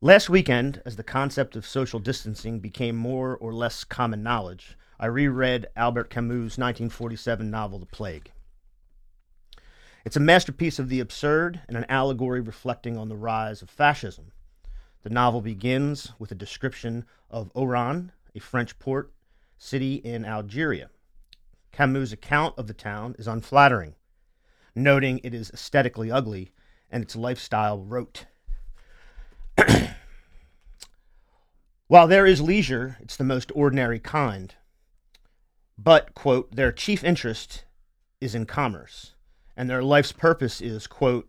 Last weekend, as the concept of social distancing became more or less common knowledge, I reread Albert Camus' 1947 novel, The Plague. It's a masterpiece of the absurd and an allegory reflecting on the rise of fascism. The novel begins with a description of Oran, a French port city in Algeria. Camus' account of the town is unflattering, noting it is aesthetically ugly and its lifestyle rote. While there is leisure, it's the most ordinary kind. But, quote, their chief interest is in commerce, and their life's purpose is, quote,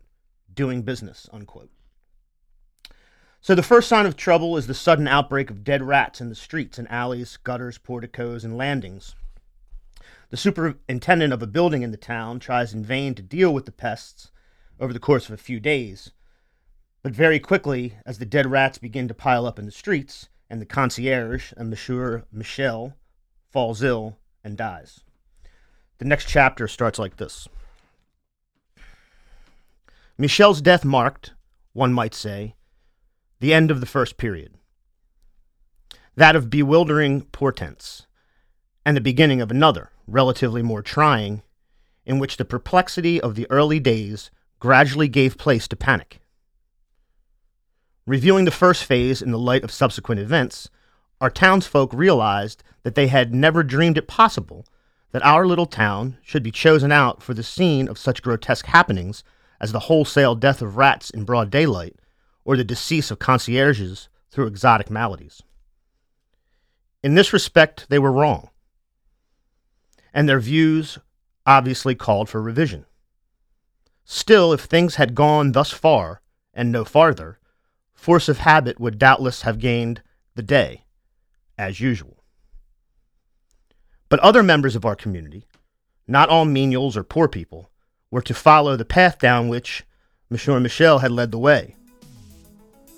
doing business, unquote. So the first sign of trouble is the sudden outbreak of dead rats in the streets and alleys, gutters, porticos, and landings. The superintendent of a building in the town tries in vain to deal with the pests over the course of a few days, but very quickly, as the dead rats begin to pile up in the streets, and the concierge, a Monsieur Michel, falls ill and dies. The next chapter starts like this Michel's death marked, one might say, the end of the first period, that of bewildering portents, and the beginning of another, relatively more trying, in which the perplexity of the early days gradually gave place to panic. Reviewing the first phase in the light of subsequent events, our townsfolk realized that they had never dreamed it possible that our little town should be chosen out for the scene of such grotesque happenings as the wholesale death of rats in broad daylight or the decease of concierges through exotic maladies. In this respect, they were wrong, and their views obviously called for revision. Still, if things had gone thus far and no farther, force of habit would doubtless have gained the day, as usual. But other members of our community, not all menials or poor people, were to follow the path down which Monsieur Michel had led the way.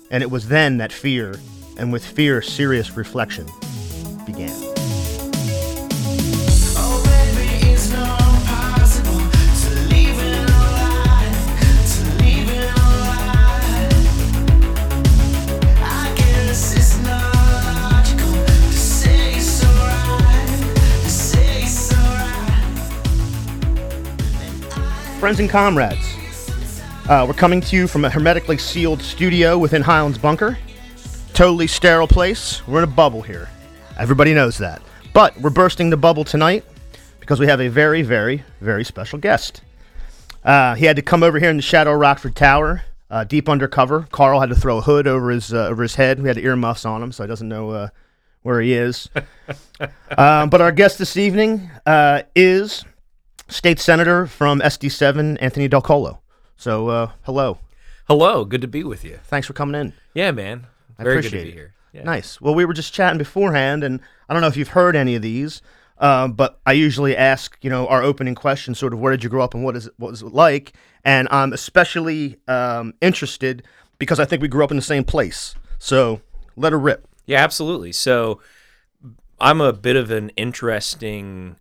And it was then that fear, and with fear, serious reflection, began. Friends and comrades, uh, we're coming to you from a hermetically sealed studio within Highlands Bunker. Totally sterile place. We're in a bubble here. Everybody knows that. But we're bursting the bubble tonight because we have a very, very, very special guest. Uh, he had to come over here in the shadow of Rockford Tower, uh, deep undercover. Carl had to throw a hood over his uh, over his head. We had earmuffs on him, so he doesn't know uh, where he is. um, but our guest this evening uh, is State Senator from SD7, Anthony Delcollo. So, uh, hello. Hello, good to be with you. Thanks for coming in. Yeah, man. I Very appreciate good to be it. here. Yeah. Nice. Well, we were just chatting beforehand, and I don't know if you've heard any of these, uh, but I usually ask, you know, our opening question, sort of, where did you grow up and what is it, what was it like? And I'm especially um, interested because I think we grew up in the same place. So let her rip. Yeah, absolutely. So I'm a bit of an interesting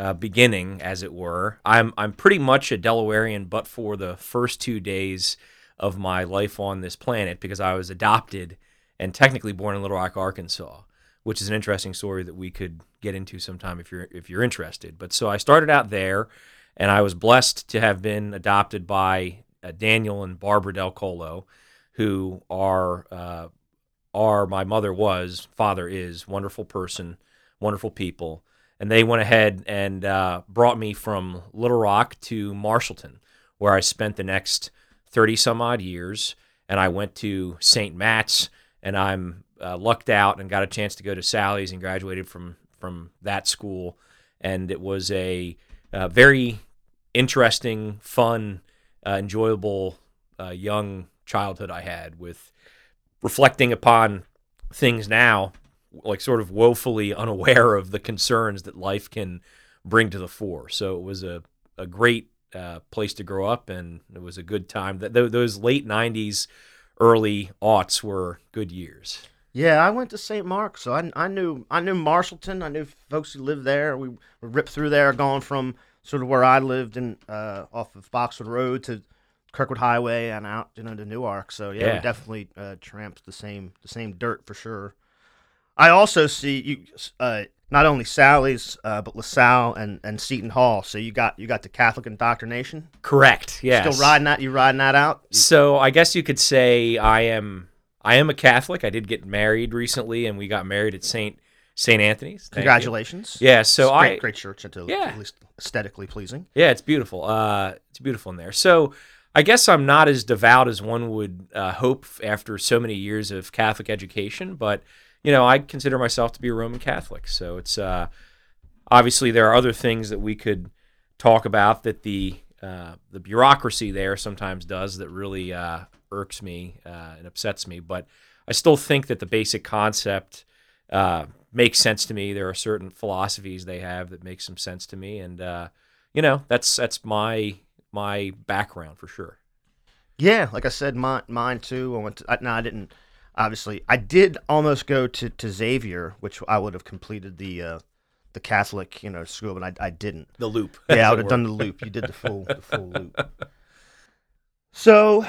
uh, beginning, as it were. I'm I'm pretty much a Delawarean, but for the first two days of my life on this planet, because I was adopted and technically born in Little Rock, Arkansas, which is an interesting story that we could get into sometime if you're if you're interested. But so I started out there, and I was blessed to have been adopted by uh, Daniel and Barbara Delcollo, who are uh, are my mother was, father is, wonderful person, wonderful people. And they went ahead and uh, brought me from Little Rock to Marshallton, where I spent the next 30 some odd years. And I went to St. Matt's, and I'm uh, lucked out and got a chance to go to Sally's and graduated from, from that school. And it was a, uh very interesting, fun, uh, enjoyable uh, young childhood I had with reflecting upon things now, like sort of woefully unaware of the concerns that life can bring to the fore. So it was a, a great uh, place to grow up, and it was a good time. That th- those late '90s, early aughts were good years. Yeah, I went to St. Mark, so I, I knew I knew Marshallton. I knew folks who lived there. We ripped through there, going from sort of where I lived in uh, off of Boxwood Road to Kirkwood Highway and out you know to Newark. So yeah, Yeah. we definitely uh, tramped the same the same dirt for sure. I also see you uh, not only Sally's uh, but LaSalle and, and Seton Hall. So you got you got the Catholic indoctrination. Correct. Yeah. Still riding that? You riding that out? So I guess you could say I am I am a Catholic. I did get married recently, and we got married at Saint Saint Anthony's. Thank you. Congratulations. Yeah. So It's I great, great church. At Yeah. at least aesthetically pleasing. Yeah, it's beautiful. Uh, it's beautiful in there. So I guess I'm not as devout as one would uh, hope after so many years of Catholic education, but you know, I consider myself to be a Roman Catholic. So it's uh, obviously there are other things that we could talk about that the uh, the bureaucracy there sometimes does that really uh, irks me uh, and upsets me. But I still think that the basic concept uh, makes sense to me. There are certain philosophies they have that make some sense to me, and uh, you know that's that's my my background for sure. Yeah, like I said, mine, mine too. I went. To, I, no, I didn't. Obviously, I did almost go to, to Xavier, which I would have completed the uh, the Catholic, you know, school, but I, I didn't. The loop. Yeah, I would have done the loop. You did the full the full loop. So,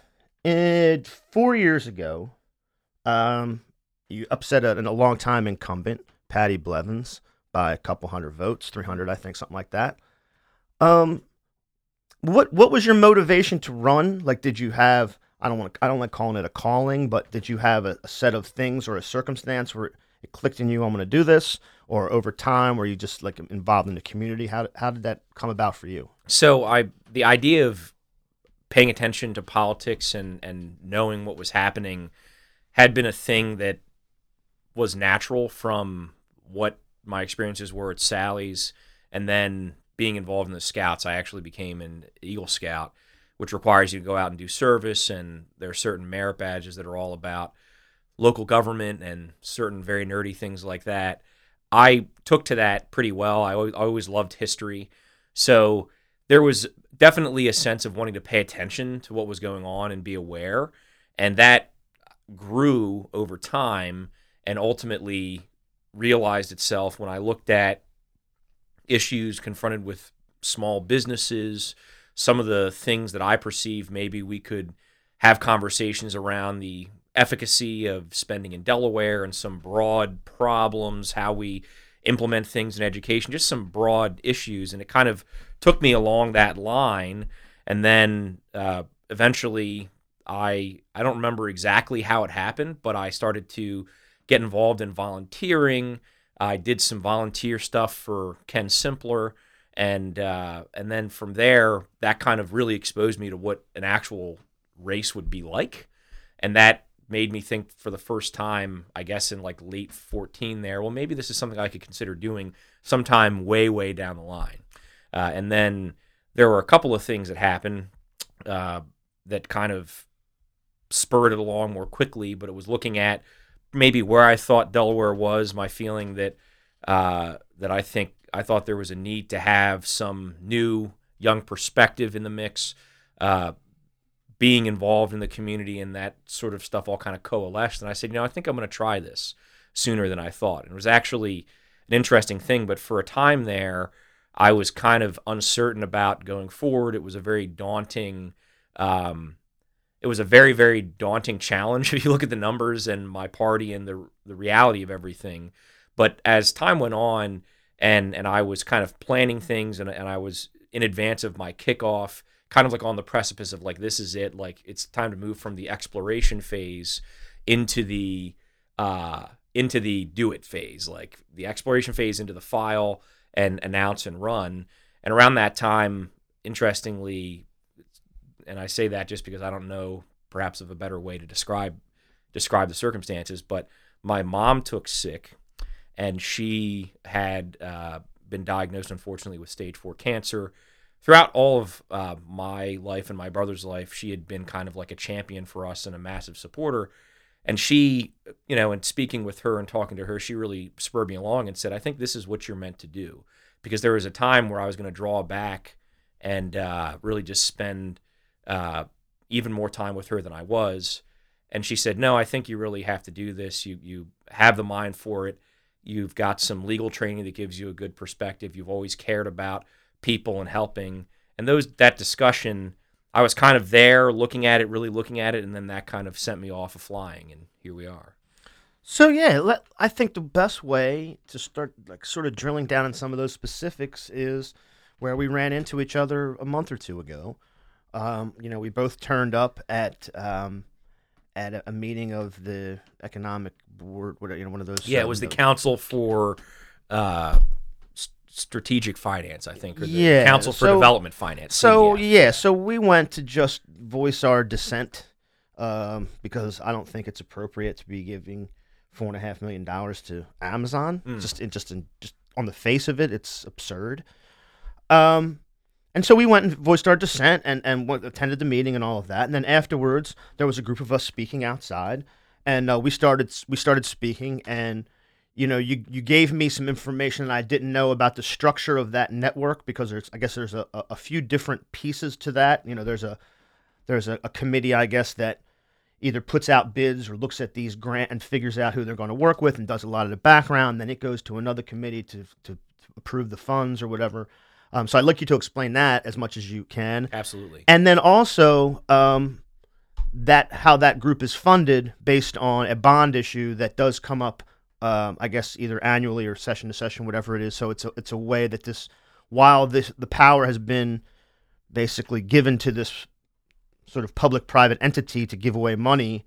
it, four years ago, um, you upset a, a long time incumbent, Patty Blevins, by a couple hundred votes, three hundred, I think, something like that. Um, what what was your motivation to run? Like, did you have? I don't want. I don't like calling it a calling, but did you have a, a set of things or a circumstance where it clicked in you? I'm going to do this, or over time, were you just like involved in the community? How how did that come about for you? So I the idea of paying attention to politics and and knowing what was happening had been a thing that was natural from what my experiences were at Sally's and then being involved in the scouts I actually became an Eagle Scout which requires you to go out and do service and there are certain merit badges that are all about local government and certain very nerdy things like that I took to that pretty well I always, loved history so there was definitely a sense of wanting to pay attention to what was going on and be aware. And that grew over time and ultimately realized itself when I looked at issues confronted with small businesses, some of the things that I perceive maybe we could have conversations around the efficacy of spending in Delaware and some broad problems, how we implement things in education, just some broad issues. And it kind of took me along that line. And then uh, eventually, I I don't remember exactly how it happened, but I started to get involved in volunteering. I did some volunteer stuff for Ken Simpler, and uh, and then from there, that kind of really exposed me to what an actual race would be like, and that made me think for the first time, I guess in like late 14 there, well, maybe this is something I could consider doing sometime way, way down the line. Uh, and then there were a couple of things that happened uh, that kind of spurred it along more quickly, but it was looking at maybe where I thought Delaware was, my feeling that uh, that I think I thought there was a need to have some new young perspective in the mix. Uh, being involved in the community and that sort of stuff all kind of coalesced. And I said, you know, I think I'm going to try this sooner than I thought. And it was actually an interesting thing. But for a time there, I was kind of uncertain about going forward. It was a very daunting, um, it was a very, very daunting challenge if you look at the numbers and my party and the the reality of everything. But as time went on, and and I was kind of planning things, and and I was in advance of my kickoff kind of like on the precipice of like this is it like it's time to move from the exploration phase into the uh into the do it phase like the exploration phase into the file and announce and run. And around that time interestingly and I say that just because I don't know perhaps of a better way to describe describe the circumstances but my mom took sick and she had uh, been diagnosed unfortunately with stage 4 cancer throughout all of uh, my life and my brother's life, she had been kind of like a champion for us and a massive supporter. And she, you know, and speaking with her and talking to her, she really spurred me along and said, I think this is what you're meant to do. Because there was a time where I was going to draw back and uh, really just spend uh, even more time with her than I was. And she said, No, I think you really have to do this. You, you have the mind for it. You've got some legal training that gives you a good perspective. You've always cared about people and helping and those that discussion I was kind of there looking at it, really looking at it, and then that kind of sent me off of flying, and here we are. So yeah, let, I think the best way to start, like, sort of drilling down in some of those specifics is where we ran into each other a month or two ago. Um, you know, we both turned up at um, at a, a meeting of the economic board, what you know, one of those. Yeah, it um, was the the- Council for uh, Strategic Finance, I think, or the Yeah, Council for so- Development Finance. So CDF. yeah, so we went to just voice our dissent um, because I don't think it's appropriate to be giving four and a half million dollars to Amazon. Mm. Just in just in just on the face of it, it's absurd. Um, and so we went and voiced our dissent and and went, attended the meeting and all of that. And then afterwards, there was a group of us speaking outside, and uh, we started we started speaking and. You know, you, you gave me some information that I didn't know about the structure of that network because there's I guess there's a, a few different pieces to that. You know, there's a there's a, a committee I guess that either puts out bids or looks at these grant and figures out who they're going to work with and does a lot of the background. Then it goes to another committee to, to approve the funds or whatever. Um, so I'd like you to explain that as much as you can, absolutely. and then also um, that how that group is funded based on a bond issue that does come up. Um, I guess either annually or session to session, whatever it is. So it's a it's a way that this, while this the power has been basically given to this sort of public private entity to give away money,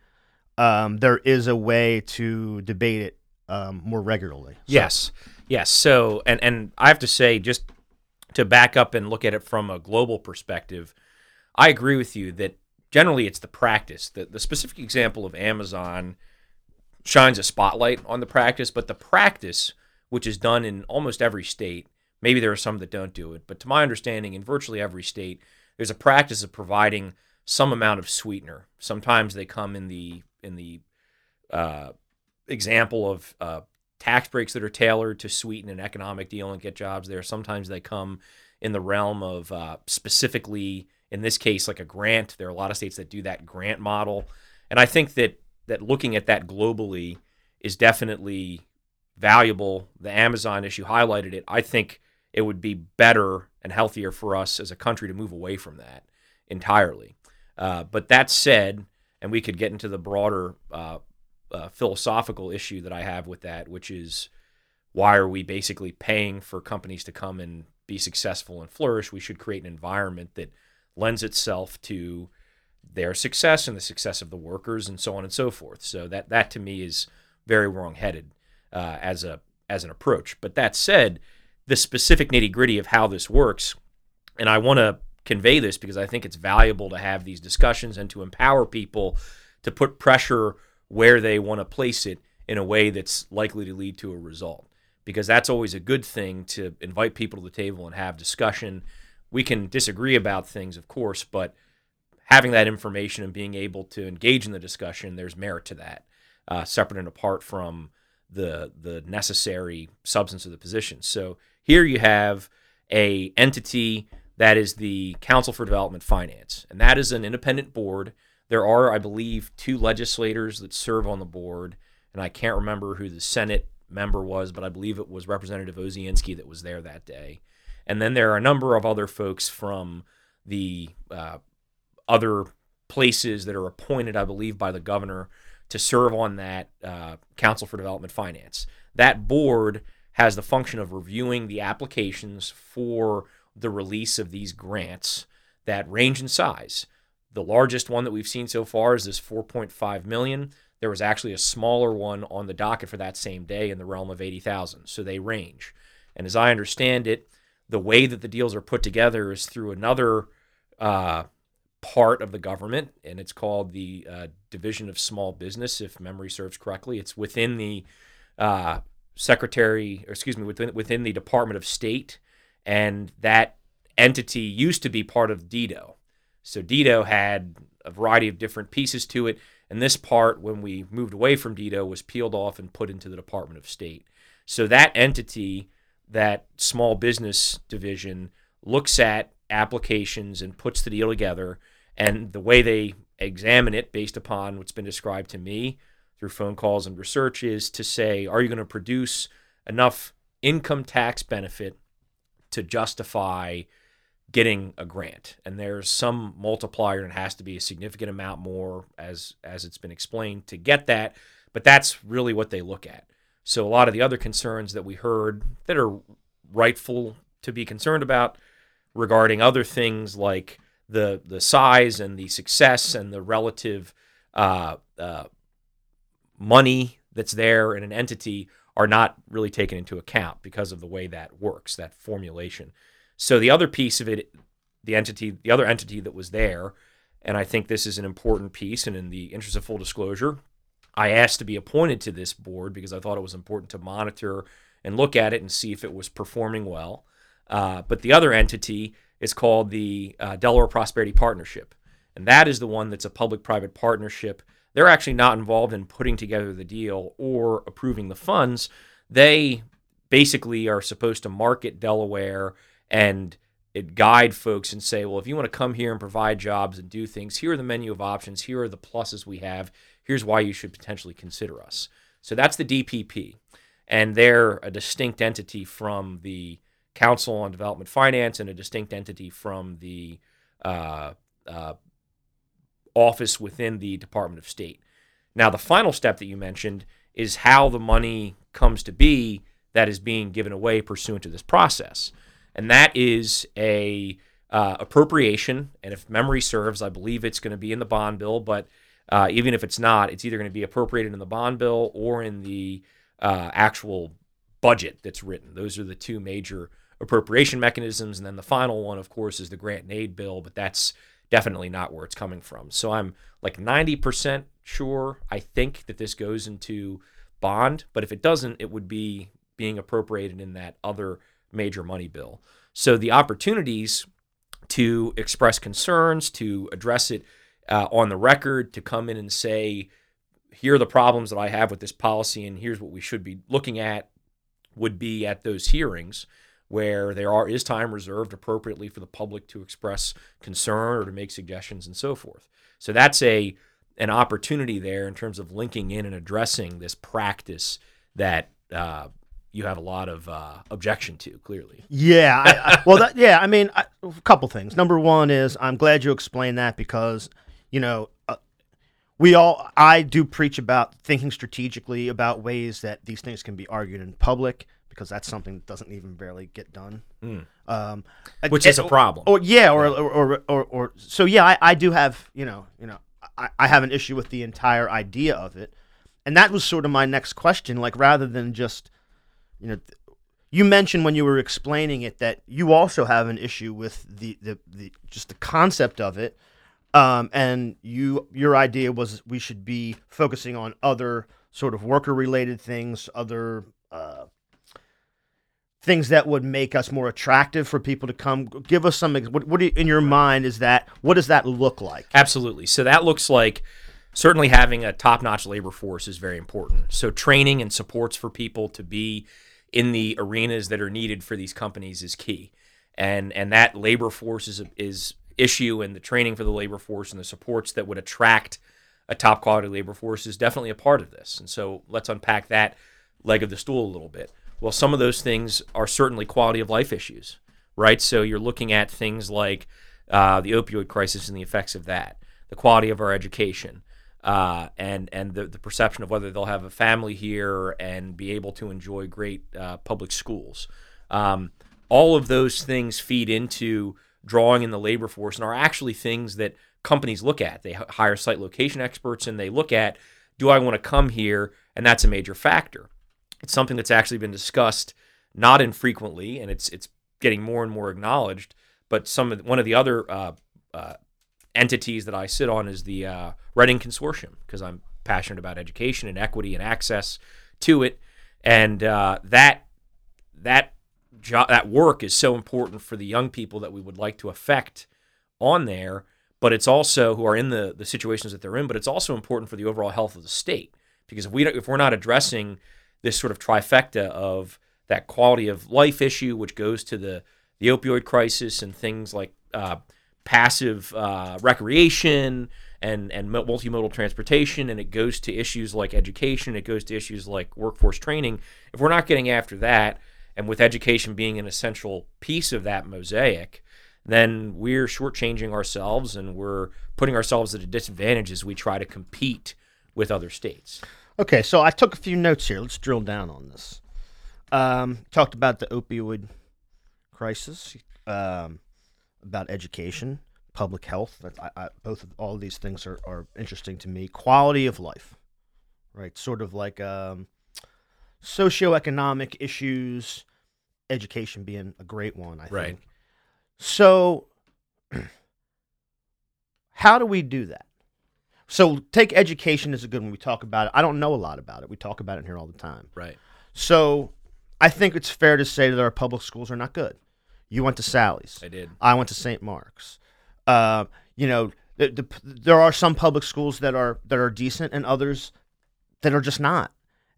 um, there is a way to debate it um, more regularly. So- Yes, yes. So, and and I have to say, just to back up and look at it from a global perspective, I agree with you that generally it's the practice. The the specific example of Amazon shines a spotlight on the practice, but the practice, which is done in almost every state, maybe there are some that don't do it, but to my understanding, in virtually every state, there's a practice of providing some amount of sweetener. Sometimes they come in the in the uh, example of uh, tax breaks that are tailored to sweeten an economic deal and get jobs there. Sometimes they come in the realm of uh, specifically, in this case, like a grant. There are a lot of states that do that grant model, and I think that that looking at that globally is definitely valuable. The Amazon issue highlighted it. I think it would be better and healthier for us as a country to move away from that entirely. Uh, but that said, and we could get into the broader uh, uh, philosophical issue that I have with that, which is why are we basically paying for companies to come and be successful and flourish? We should create an environment that lends itself to their success and the success of the workers and so on and so forth. So that that to me is very wrongheaded uh, as a as an approach. But that said, the specific nitty gritty of how this works, and I want to convey this because I think it's valuable to have these discussions and to empower people to put pressure where they want to place it in a way that's likely to lead to a result. Because that's always a good thing to invite people to the table and have discussion. We can disagree about things, of course, but having that information and being able to engage in the discussion, there's merit to that, uh, separate and apart from the the necessary substance of the position. So here you have a entity that is the Council for Development Finance, and that is an independent board. There are, I believe, two legislators that serve on the board, and I can't remember who the Senate member was, but I believe it was Representative Osienski that was there that day. And then there are a number of other folks from the uh, other places that are appointed, I believe, by the governor to serve on that uh, Council for Development Finance. That board has the function of reviewing the applications for the release of these grants that range in size. The largest one that we've seen so far is this 4.5 million. There was actually a smaller one on the docket for that same day in the realm of 80,000. So they range. And as I understand it, the way that the deals are put together is through another uh, part of the government, and it's called the uh, Division of Small Business, if memory serves correctly. It's within the uh, Secretary, or excuse me, within within the Department of State, and that entity used to be part of DEDO. So DEDO had a variety of different pieces to it, and this part, when we moved away from DEDO, was peeled off and put into the Department of State. So that entity, that small business division, looks at applications and puts the deal together. And the way they examine it, based upon what's been described to me through phone calls and research, is to say, are you going to produce enough income tax benefit to justify getting a grant and there's some multiplier and it has to be a significant amount more as as it's been explained to get that but that's really what they look at so a lot of the other concerns that we heard that are rightful to be concerned about regarding other things like the the size and the success and the relative uh, uh, money that's there in an entity are not really taken into account because of the way that works, that formulation. So the other piece of it, the entity, the other entity that was there, and I think this is an important piece, and in the interest of full disclosure, I asked to be appointed to this board because I thought it was important to monitor and look at it and see if it was performing well. Uh, but the other entity is called the uh, Delaware Prosperity Partnership, and that is the one that's a public-private partnership they're actually not involved in putting together the deal or approving the funds. They basically are supposed to market Delaware and it guide folks and say, well, if you want to come here and provide jobs and do things, here are the menu of options. Here are the pluses we have. Here's why you should potentially consider us. So that's the DPP. And they're a distinct entity from the Council on Development Finance and a distinct entity from the uh, uh, office within the Department of State. Now, the final step that you mentioned is how the money comes to be that is being given away pursuant to this process, and that is a uh, appropriation. And if memory serves, I believe it's going to be in the bond bill. But uh, even if it's not, it's either going to be appropriated in the bond bill or in the uh, actual budget that's written. Those are the two major appropriation mechanisms. And then the final one, of course, is the grant and aid bill. But that's definitely not where it's coming from. So I'm like 90% sure, I think that this goes into bond, but if it doesn't, it would be being appropriated in that other major money bill. So the opportunities to express concerns, to address it uh, on the record, to come in and say, here are the problems that I have with this policy, and here's what we should be looking at, would be at those hearings where there are is time reserved appropriately for the public to express concern or to make suggestions and so forth. So that's a an opportunity there in terms of linking in and addressing this practice that uh, you have a lot of uh, objection to. Clearly, yeah. I, I, well, that, yeah. I mean, I, a couple things. Number one is I'm glad you explained that because you know uh, we all I do preach about thinking strategically about ways that these things can be argued in public because that's something that doesn't even barely get done. Mm. Um, Which is a problem. Or, yeah, or, or, or, or, or so yeah, I, I do have you know you know I, I have an issue with the entire idea of it, and that was sort of my next question. Like rather than just you know. you mentioned when you were explaining it that you also have an issue with the, the, the just the concept of it, um, and you your idea was we should be focusing on other sort of worker related things, other uh, things that would make us more attractive for people to come. Give us some what, what you, in your mind is that what does that look like? Absolutely. So that looks like certainly having a top-notch labor force is very important. So training and supports for people to be in the arenas that are needed for these companies is key. And and that labor force is is issue and the training for the labor force and the supports that would attract a top quality labor force is definitely a part of this. And so let's unpack that leg of the stool a little bit. Well, some of those things are certainly quality of life issues, right? So you're looking at things like uh, the opioid crisis and the effects of that, the quality of our education, uh, and and the, the perception of whether they'll have a family here and be able to enjoy great uh, public schools. Um, all of those things feed into drawing in the labor force and are actually things that companies look at. They hire site location experts and they look at, do I want to come here? And that's a major factor. It's something that's actually been discussed not infrequently, and it's it's getting more and more acknowledged. But some of, one of the other uh, uh, entities that I sit on is the uh, Reading Consortium because I'm passionate about education and equity and access to it, and uh, that that jo- that work is so important for the young people that we would like to affect on there. But it's also who are in the the situations that they're in. But it's also important for the overall health of the state because if we if we're not addressing this sort of trifecta of that quality of life issue, which goes to the the opioid crisis and things like uh, passive uh, recreation and and multimodal transportation, and it goes to issues like education. It goes to issues like workforce training. If we're not getting after that, and with education being an essential piece of that mosaic, then we're shortchanging ourselves and we're putting ourselves at a disadvantage as we try to compete with other states. Okay, so I took a few notes here. Let's drill down on this. Um, talked about the opioid crisis, um, about education, public health. I, I, both of all of these things are, are interesting to me. Quality of life, right? Sort of like um, socioeconomic issues, education being a great one, I Right. think. So, how do we do that? So, take education as a good one. We talk about it. I don't know a lot about it. We talk about it here all the time. Right. So, I think it's fair to say that our public schools are not good. You went to Sally's. I did. I went to St. Mark's. Uh, you know, the, the, there are some public schools that are that are decent, and others that are just not.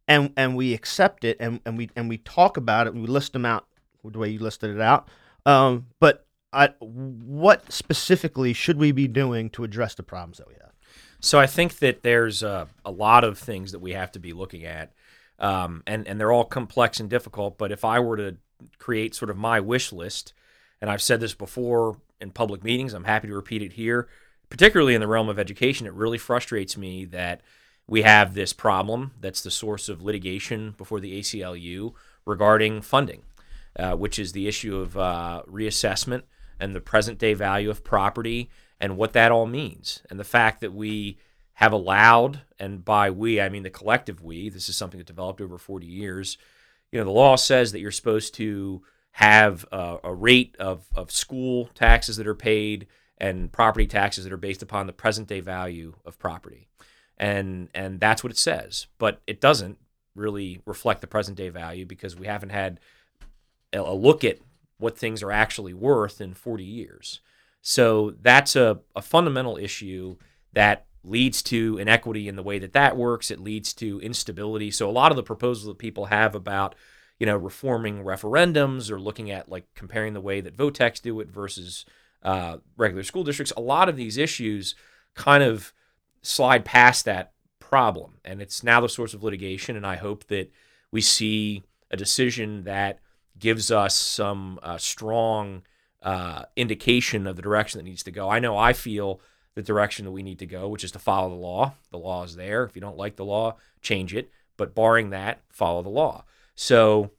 And and we accept it, and, and we and we talk about it. And we list them out the way you listed it out. Um, but I, what specifically should we be doing to address the problems that we have? So I think that there's uh, a lot of things that we have to be looking at, um, and and they're all complex and difficult. But if I were to create sort of my wish list, and I've said this before in public meetings, I'm happy to repeat it here. Particularly in the realm of education, it really frustrates me that we have this problem that's the source of litigation before the ACLU regarding funding, uh, which is the issue of uh, reassessment and the present day value of property and what that all means. And the fact that we have allowed, and by we, I mean the collective we, this is something that developed over 40 years. You know, the law says that you're supposed to have a, a rate of, of school taxes that are paid and property taxes that are based upon the present day value of property. And and that's what it says, but it doesn't really reflect the present day value because we haven't had a, a look at what things are actually worth in 40 years. So that's a, a fundamental issue that leads to inequity in the way that that works. It leads to instability. So a lot of the proposals that people have about, you know, reforming referendums or looking at like comparing the way that Votex do it versus uh, regular school districts, a lot of these issues kind of slide past that problem. And it's now the source of litigation. And I hope that we see a decision that gives us some uh, strong uh, indication of the direction that needs to go. I know I feel the direction that we need to go, which is to follow the law. The law is there. If you don't like the law, change it. But barring that, follow the law. So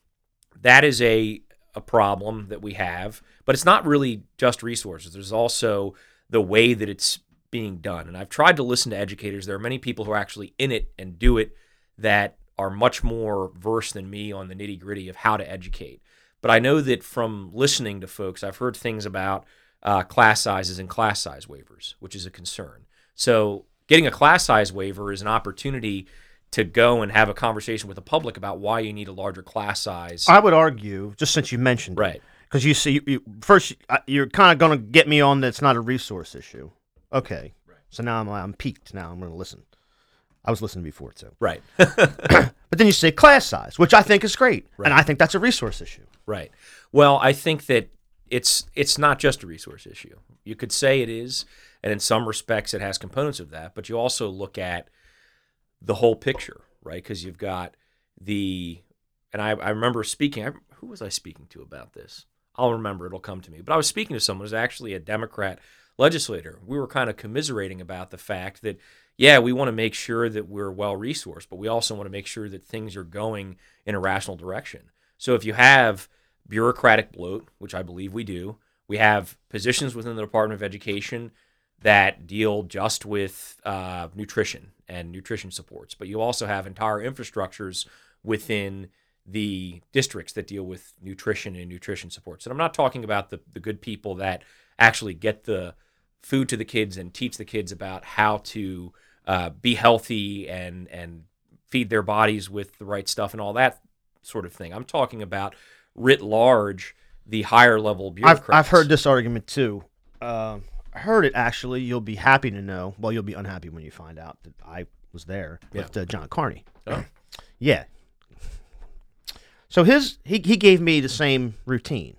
that is a a problem that we have. But it's not really just resources. There's also the way that it's being done. And I've tried to listen to educators. There are many people who are actually in it and do it that are much more versed than me on the nitty gritty of how to educate. But I know that from listening to folks, I've heard things about uh, class sizes and class size waivers, which is a concern. So, getting a class size waiver is an opportunity to go and have a conversation with the public about why you need a larger class size. I would argue, just since you mentioned it, Right. Because you see, you, first you're kind of going to get me on that it's not a resource issue. Okay. Right. So now I'm I'm peaked. Now I'm going to listen. I was listening before too. Right. But then you say class size, which I think is great, Right. and I think that's a resource issue. Right. Well, I think that it's it's not just a resource issue. You could say it is, and in some respects it has components of that, but you also look at the whole picture, right? Because you've got the and I, I remember speaking. I, who was I speaking to about this? I'll remember. It'll come to me. But I was speaking to someone who's actually a Democrat legislator. We were kind of commiserating about the fact that yeah, we want to make sure that we're well resourced, but we also want to make sure that things are going in a rational direction. So if you have bureaucratic bloat, which I believe we do, we have positions within the Department of Education that deal just with uh, nutrition and nutrition supports, but you also have entire infrastructures within the districts that deal with nutrition and nutrition supports. And I'm not talking about the, the good people that actually get the food to the kids and teach the kids about how to uh, be healthy and and feed their bodies with the right stuff and all that sort of thing. I'm talking about writ large the higher level I've, bureaucrats. I've heard this argument too. Um I heard it actually. You'll be happy to know. Well, you'll be unhappy when you find out that I was there with uh, John Carney. Oh. Yeah. So his he he gave me the same routine.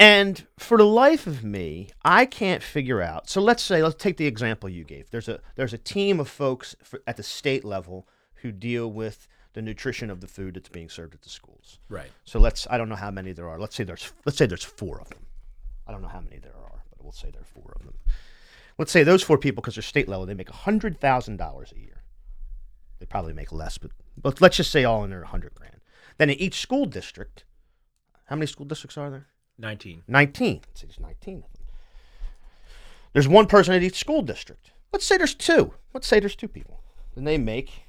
And for the life of me, I can't figure out. So let's say let's take the example you gave. There's a there's a team of folks for, at the state level who deal with the nutrition of the food that's being served at the schools. right. So let's I don't know how many there are. Let's say there's let's say there's 4 of them. I don't know how many there are, but we'll say there are four of them. Let's say those four people, because they're state level, they make hundred thousand dollars a year. They probably make less, but but let's just say all in there hundred grand. Then in each school district, how many school districts are there? 19. 19. Let's say there's 19 of them. There's one person at each school district. Let's say there's two. Let's say there's two people. Then they make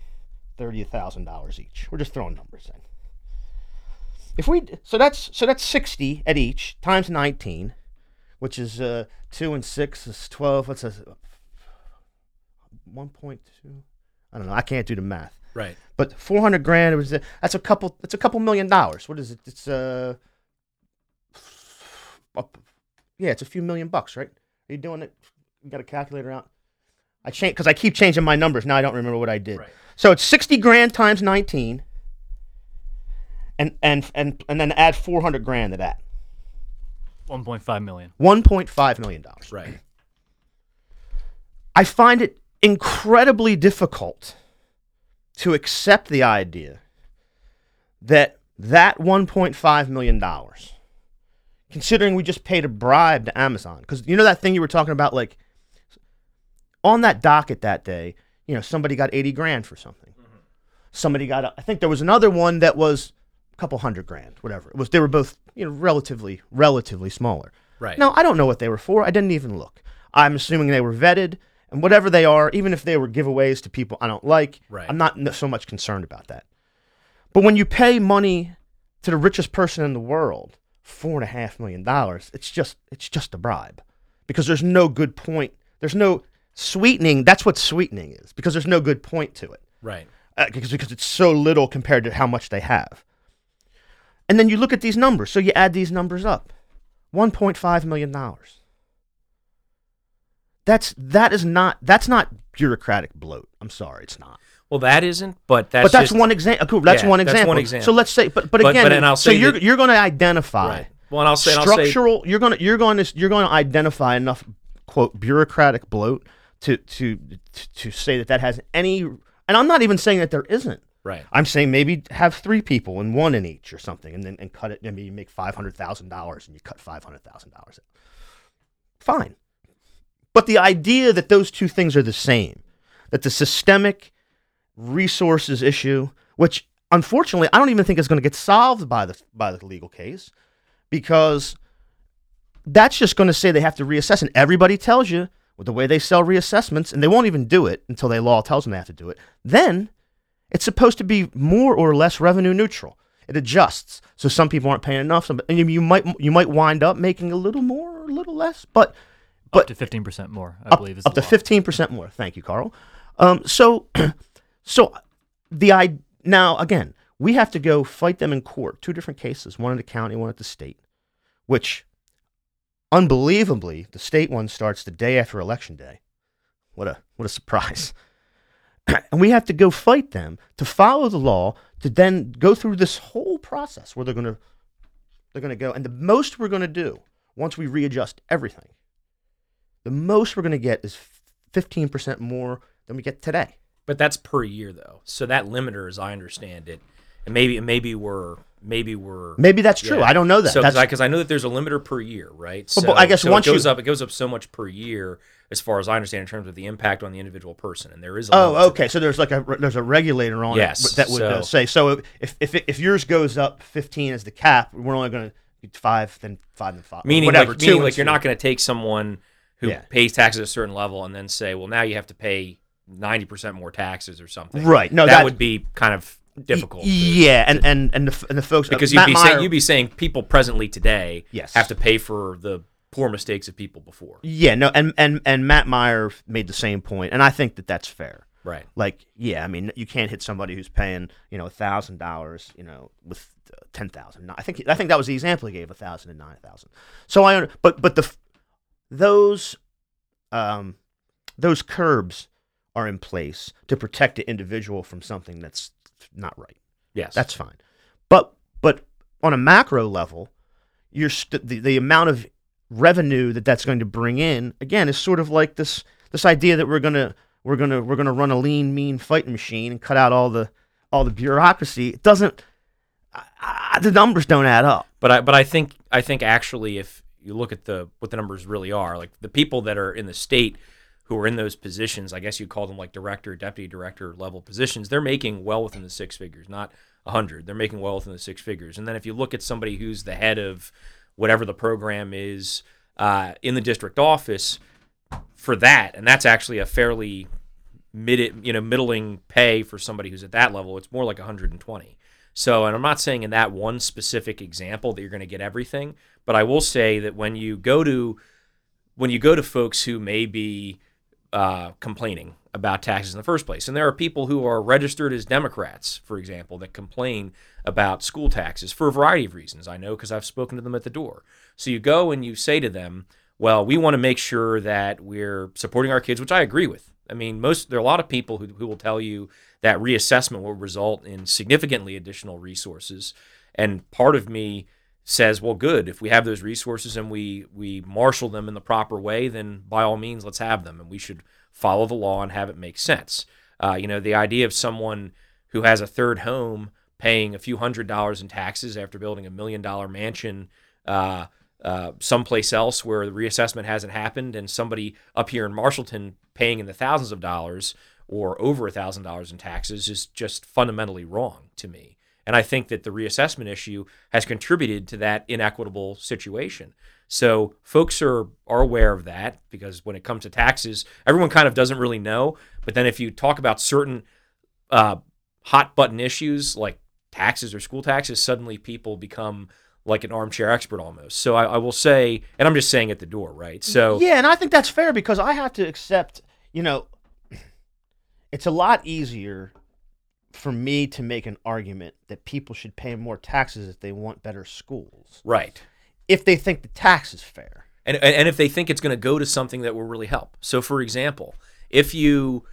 $30,000 each. We're just throwing numbers in. If we so that's so that's 60 at each times 19, which is uh 2 and 6 is 12. What's a 1.2. I don't know. I can't do the math. Right. But 400 grand was that's a couple that's a couple million dollars. What is it? It's uh up, yeah, it's a few million bucks, right? Are you doing it? You got a calculator out? I change because I keep changing my numbers. Now I don't remember what I did. Right. So it's 60 grand times 19 and and and and then add 400 grand to that. 1.5 million. 1.5 million dollars. Right. I find it incredibly difficult to accept the idea that that 1.5 million dollars considering we just paid a bribe to Amazon cuz you know that thing you were talking about like on that docket that day, you know, somebody got 80 grand for something. Mm-hmm. Somebody got a, I think there was another one that was a couple hundred grand, whatever. It was they were both, you know, relatively relatively smaller. Right. Now, I don't know what they were for. I didn't even look. I'm assuming they were vetted, and whatever they are, even if they were giveaways to people I don't like, Right. I'm not so much concerned about that. But when you pay money to the richest person in the world, four and a half million dollars, it's just it's just a bribe, because there's no good point. There's no sweetening. That's what sweetening is, because there's no good point to it Right. uh, because because it's so little compared to how much they have. And then you look at these numbers. So you add these numbers up. 1.5 million dollars. That's that is not that's not bureaucratic bloat. I'm sorry, it's not. Well, that isn't, but that's but that's just- one example. Cool, that's Yeah, one that's example. one example. So let's say, but but But- again, but- and I'll so you're that- you're going to identify Right. Well, and I'll say, and I'll say, structural. You're going to you're going to you're going to identify enough quote bureaucratic bloat to to to say that that has any. And I'm not even saying that there isn't. right. I'm saying maybe have three people and one in each or something, and then and cut it. Maybe you make five hundred thousand dollars and you cut five hundred thousand dollars. Fine, but the idea that those two things are the same, that the systemic resources issue, which unfortunately I don't even think is going to get solved by the by the legal case, because that's just going to say they have to reassess, and everybody tells you with the way they sell reassessments, and they won't even do it until the law tells them they have to do it. Then it's supposed to be more or less revenue neutral. It adjusts, so some people aren't paying enough, some, and you, might you might wind up making a little more or a little less, but up to 15% more, I up, believe is up the to fifteen percent more. Thank you, Carl. Um, so, so the I now again we have to go fight them in court. Two different cases, one in the county, one at the state. Which, unbelievably, the state one starts the day after election day. What a what a surprise! and we have to go fight them to follow the law to then go through this whole process where they're going to they're going to go and the most we're going to do once we readjust everything the most we're going to get is 15% more than we get today But that's per year, though. So that limiter, as I understand it, and maybe maybe we're maybe we're maybe that's true Yeah. i don't know that So because I, know that there's a limiter per year, right? So, but I guess so once it goes you- up, it goes up so much per year, as far as I understand, in terms of the impact on the individual person, and there is. A oh okay so there's like a there's a regulator on Yes, it that would uh, say so if, if if yours goes up 15 as the cap we're only going to five then five then five meaning whatever like, meaning like you're not going to take someone who Yeah. pays taxes at a certain level and then say, well, now you have to pay ninety percent more taxes or something. Right. No, that, that- would be kind of difficult. yeah and and and the, and the folks uh, because Matt you'd be Meyer- saying you'd be saying people presently today Yes. have to pay for the poor mistakes of people before. yeah no and and and Matt Meyer made the same point and I think that that's fair Right. like yeah i mean you can't hit somebody who's paying you know a thousand dollars you know with uh, ten thousand i think i think that was the example he gave a thousand and nine thousand so i but but the those um those curbs are in place to protect the individual from something that's not right Yes. that's fine but but on a macro level you're st- the, the amount of revenue that that's going to bring in again is sort of like this this idea that we're going to we're going to we're going to run a lean mean fighting machine and cut out all the all the bureaucracy it doesn't I, I, the numbers don't add up But I but I think I think actually if you look at the what the numbers really are. Like the people that are in the state who are in those positions, I guess you call them like director, deputy director level positions. They're making well within the six figures, not a hundred. They're making well within the six figures. And then if you look at somebody who's the head of whatever the program is uh, in the district office for that, and that's actually a fairly mid, you know, middling pay for somebody who's at that level. It's more like 120. So, and I'm not saying in that one specific example that you're going to get everything, but I will say that when you go to when you go to folks who may be uh, complaining about taxes in the first place, and there are people who are registered as Democrats, for example, that complain about school taxes for a variety of reasons. I know because I've spoken to them at the door. So you go and you say to them, "Well, we want to make sure that we're supporting our kids," which I agree with. I mean, most there are a lot of people who, who will tell you that reassessment will result in significantly additional resources. And part of me says, well, good. If we have those resources and we we marshal them in the proper way, then by all means, let's have them, and we should follow the law and have it make sense. Uh, you know, the idea of someone who has a third home paying a few hundred dollars in taxes after building a million dollar mansion uh, uh, someplace else where the reassessment hasn't happened, and somebody up here in Marshallton paying in the thousands of dollars or over a thousand dollars in taxes is just fundamentally wrong to me. And I think that the reassessment issue has contributed to that inequitable situation. So folks are are aware of that because when it comes to taxes, everyone kind of doesn't really know. But then if you talk about certain uh, hot button issues like taxes or school taxes, suddenly people become like an armchair expert almost. So I, I will say, and I'm just saying at the door, right? So yeah, and I think that's fair because I have to accept, you know, it's a lot easier for me to make an argument that people should pay more taxes if they want better schools. right. If they think the tax is fair. and and if they think it's going to go to something that will really help. So, for example, if you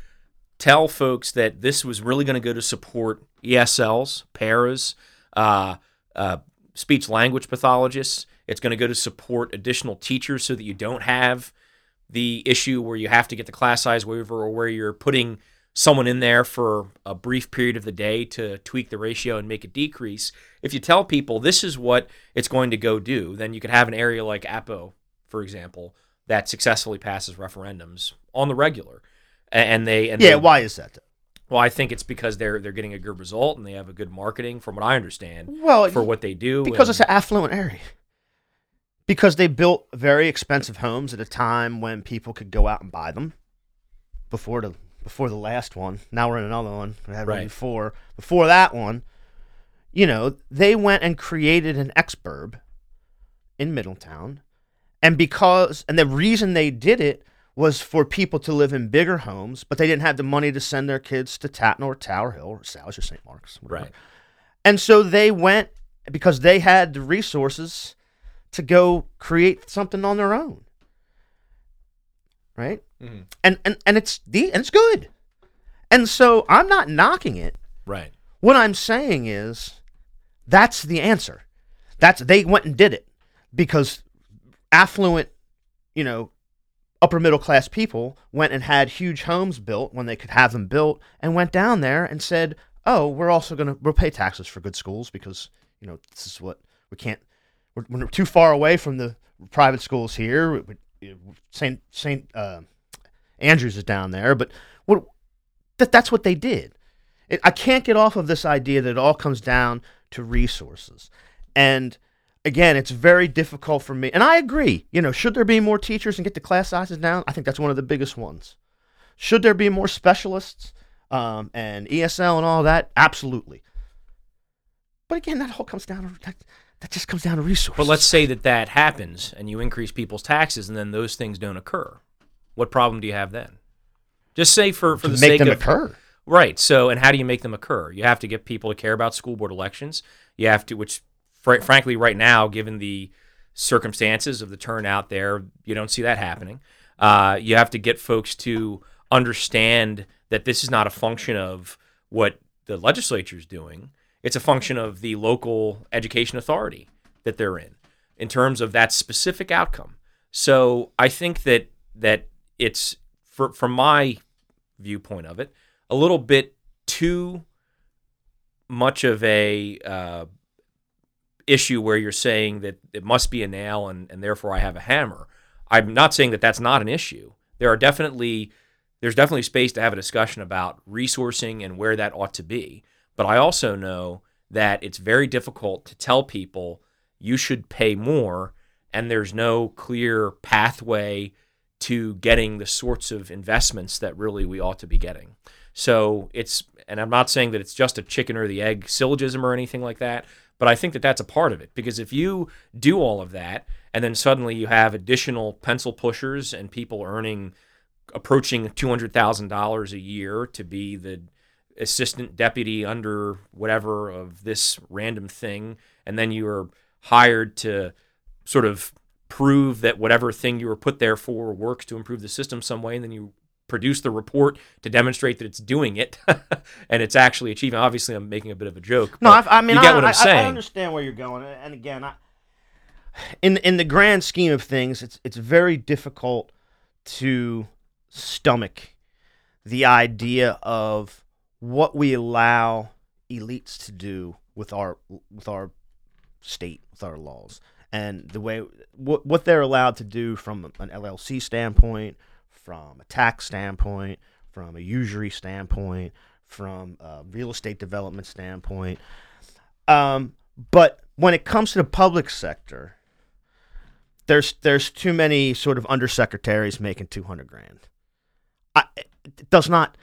tell folks that this was really going to go to support ESLs, paras, uh, uh, speech language pathologists, it's going to go to support additional teachers so that you don't have the issue where you have to get the class size waiver or where you're putting someone in there for a brief period of the day to tweak the ratio and make it decrease. If you tell people this is what it's going to go do, then you could have an area like Appo, for example, that successfully passes referendums on the regular. And they and Yeah, they- why is that? well, I think it's because they're they're getting a good result and they have a good marketing, from what I understand, Well, for what they do. because and- it's an affluent area. Because they built very expensive homes at a time when people could go out and buy them. Before the before the last one, now we're in another one. We had one Right. before. Before that one, you know, they went and created an exburb in Middletown, and because and the reason they did it was for people to live in bigger homes, but they didn't have the money to send their kids to Tatnall or Tower Hill or Sal's or St. Mark's. whatever. right. And so they went because they had the resources to go create something on their own. Right? Mhm. And and and it's de- and it's good. And so I'm not knocking it. Right. What I'm saying is that's the answer. That's they went and did it because affluent, you know, upper middle class people went and had huge homes built when they could have them built and went down there and said, "Oh, we're also going to we'll pay taxes for good schools because, you know, this is what we can't we're, we're too far away from the private schools here. St. St. Uh, Andrews is down there, but what that that's what they did. It, I can't get off of this idea that it all comes down to resources. And again, it's very difficult for me. And I agree. You know, should there be more teachers and get the class sizes down? I think that's one of the biggest ones. Should there be more specialists um, and ESL and all that? Absolutely. But again, that all comes down to that, that just comes down to resources. But let's say that that happens and you increase people's taxes and then those things don't occur. What problem do you have then? Just say for, for to the make sake them of occur. Right. So, and how do you make them occur? You have to get people to care about school board elections. You have to, which, fr- frankly, right now, given the circumstances of the turnout there, you don't see that happening. Uh, you have to get folks to understand that this is not a function of what the legislature is doing. It's a function of the local education authority that they're in, in terms of that specific outcome. So I think that that it's for, from my viewpoint of it, a little bit too much of a uh, issue where you're saying that it must be a nail and, and therefore I have a hammer. I'm not saying that that's not an issue. There are definitely there's definitely space to have a discussion about resourcing and where that ought to be. But I also know that it's very difficult to tell people you should pay more and there's no clear pathway to getting the sorts of investments that really we ought to be getting. So it's, and I'm not saying that it's just a chicken or the egg syllogism or anything like that, but I think that that's a part of it because if you do all of that and then suddenly you have additional pencil pushers and people earning approaching $200,000 a year to be the assistant deputy under whatever of this random thing, and then you are hired to sort of prove that whatever thing you were put there for works to improve the system some way, and then you produce the report to demonstrate that it's doing it and it's actually achieving. Obviously, I'm making a bit of a joke. No, I, I mean, you get I, what I'm I, saying. I understand where you're going, and again, I, in in the grand scheme of things, it's it's very difficult to stomach the idea of what we allow elites to do with our with our state, with our laws, and the way what what they're allowed to do from an LLC standpoint, from a tax standpoint, from a usury standpoint, from a real estate development standpoint. Um, but when it comes to the public sector, there's there's too many sort of undersecretaries making 200 grand. I, it does not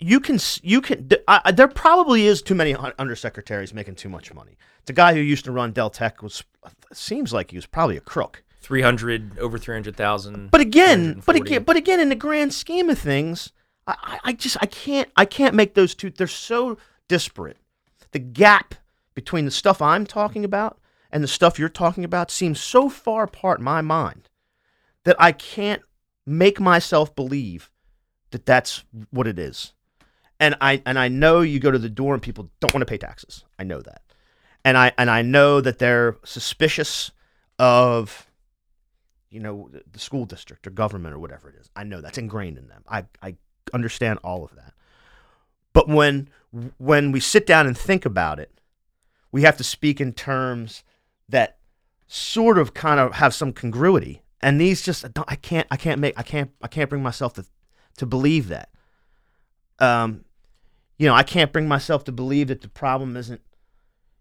you can you can I, there probably is too many undersecretaries making too much money. The guy who used to run Del Tech was seems like he was probably a crook. 300 over 300,000. But again, but again, but again, in the grand scheme of things, I, I, I just I can't I can't make those two. They're so disparate. The gap between the stuff I'm talking about and the stuff you're talking about seems so far apart in my mind that I can't make myself believe that that's what it is. And I and I know you go to the door and people don't want to pay taxes. I know that. And I and I know that they're suspicious of you know the- school district or government or whatever it is. I know that's ingrained in them. I I understand all of that. But when when we sit down and think about it, we have to speak in terms that sort of kind of have some congruity. And these just I can't I can't make I can't I can't bring myself to to believe that. Um, you know, I can't bring myself to believe that the problem isn't,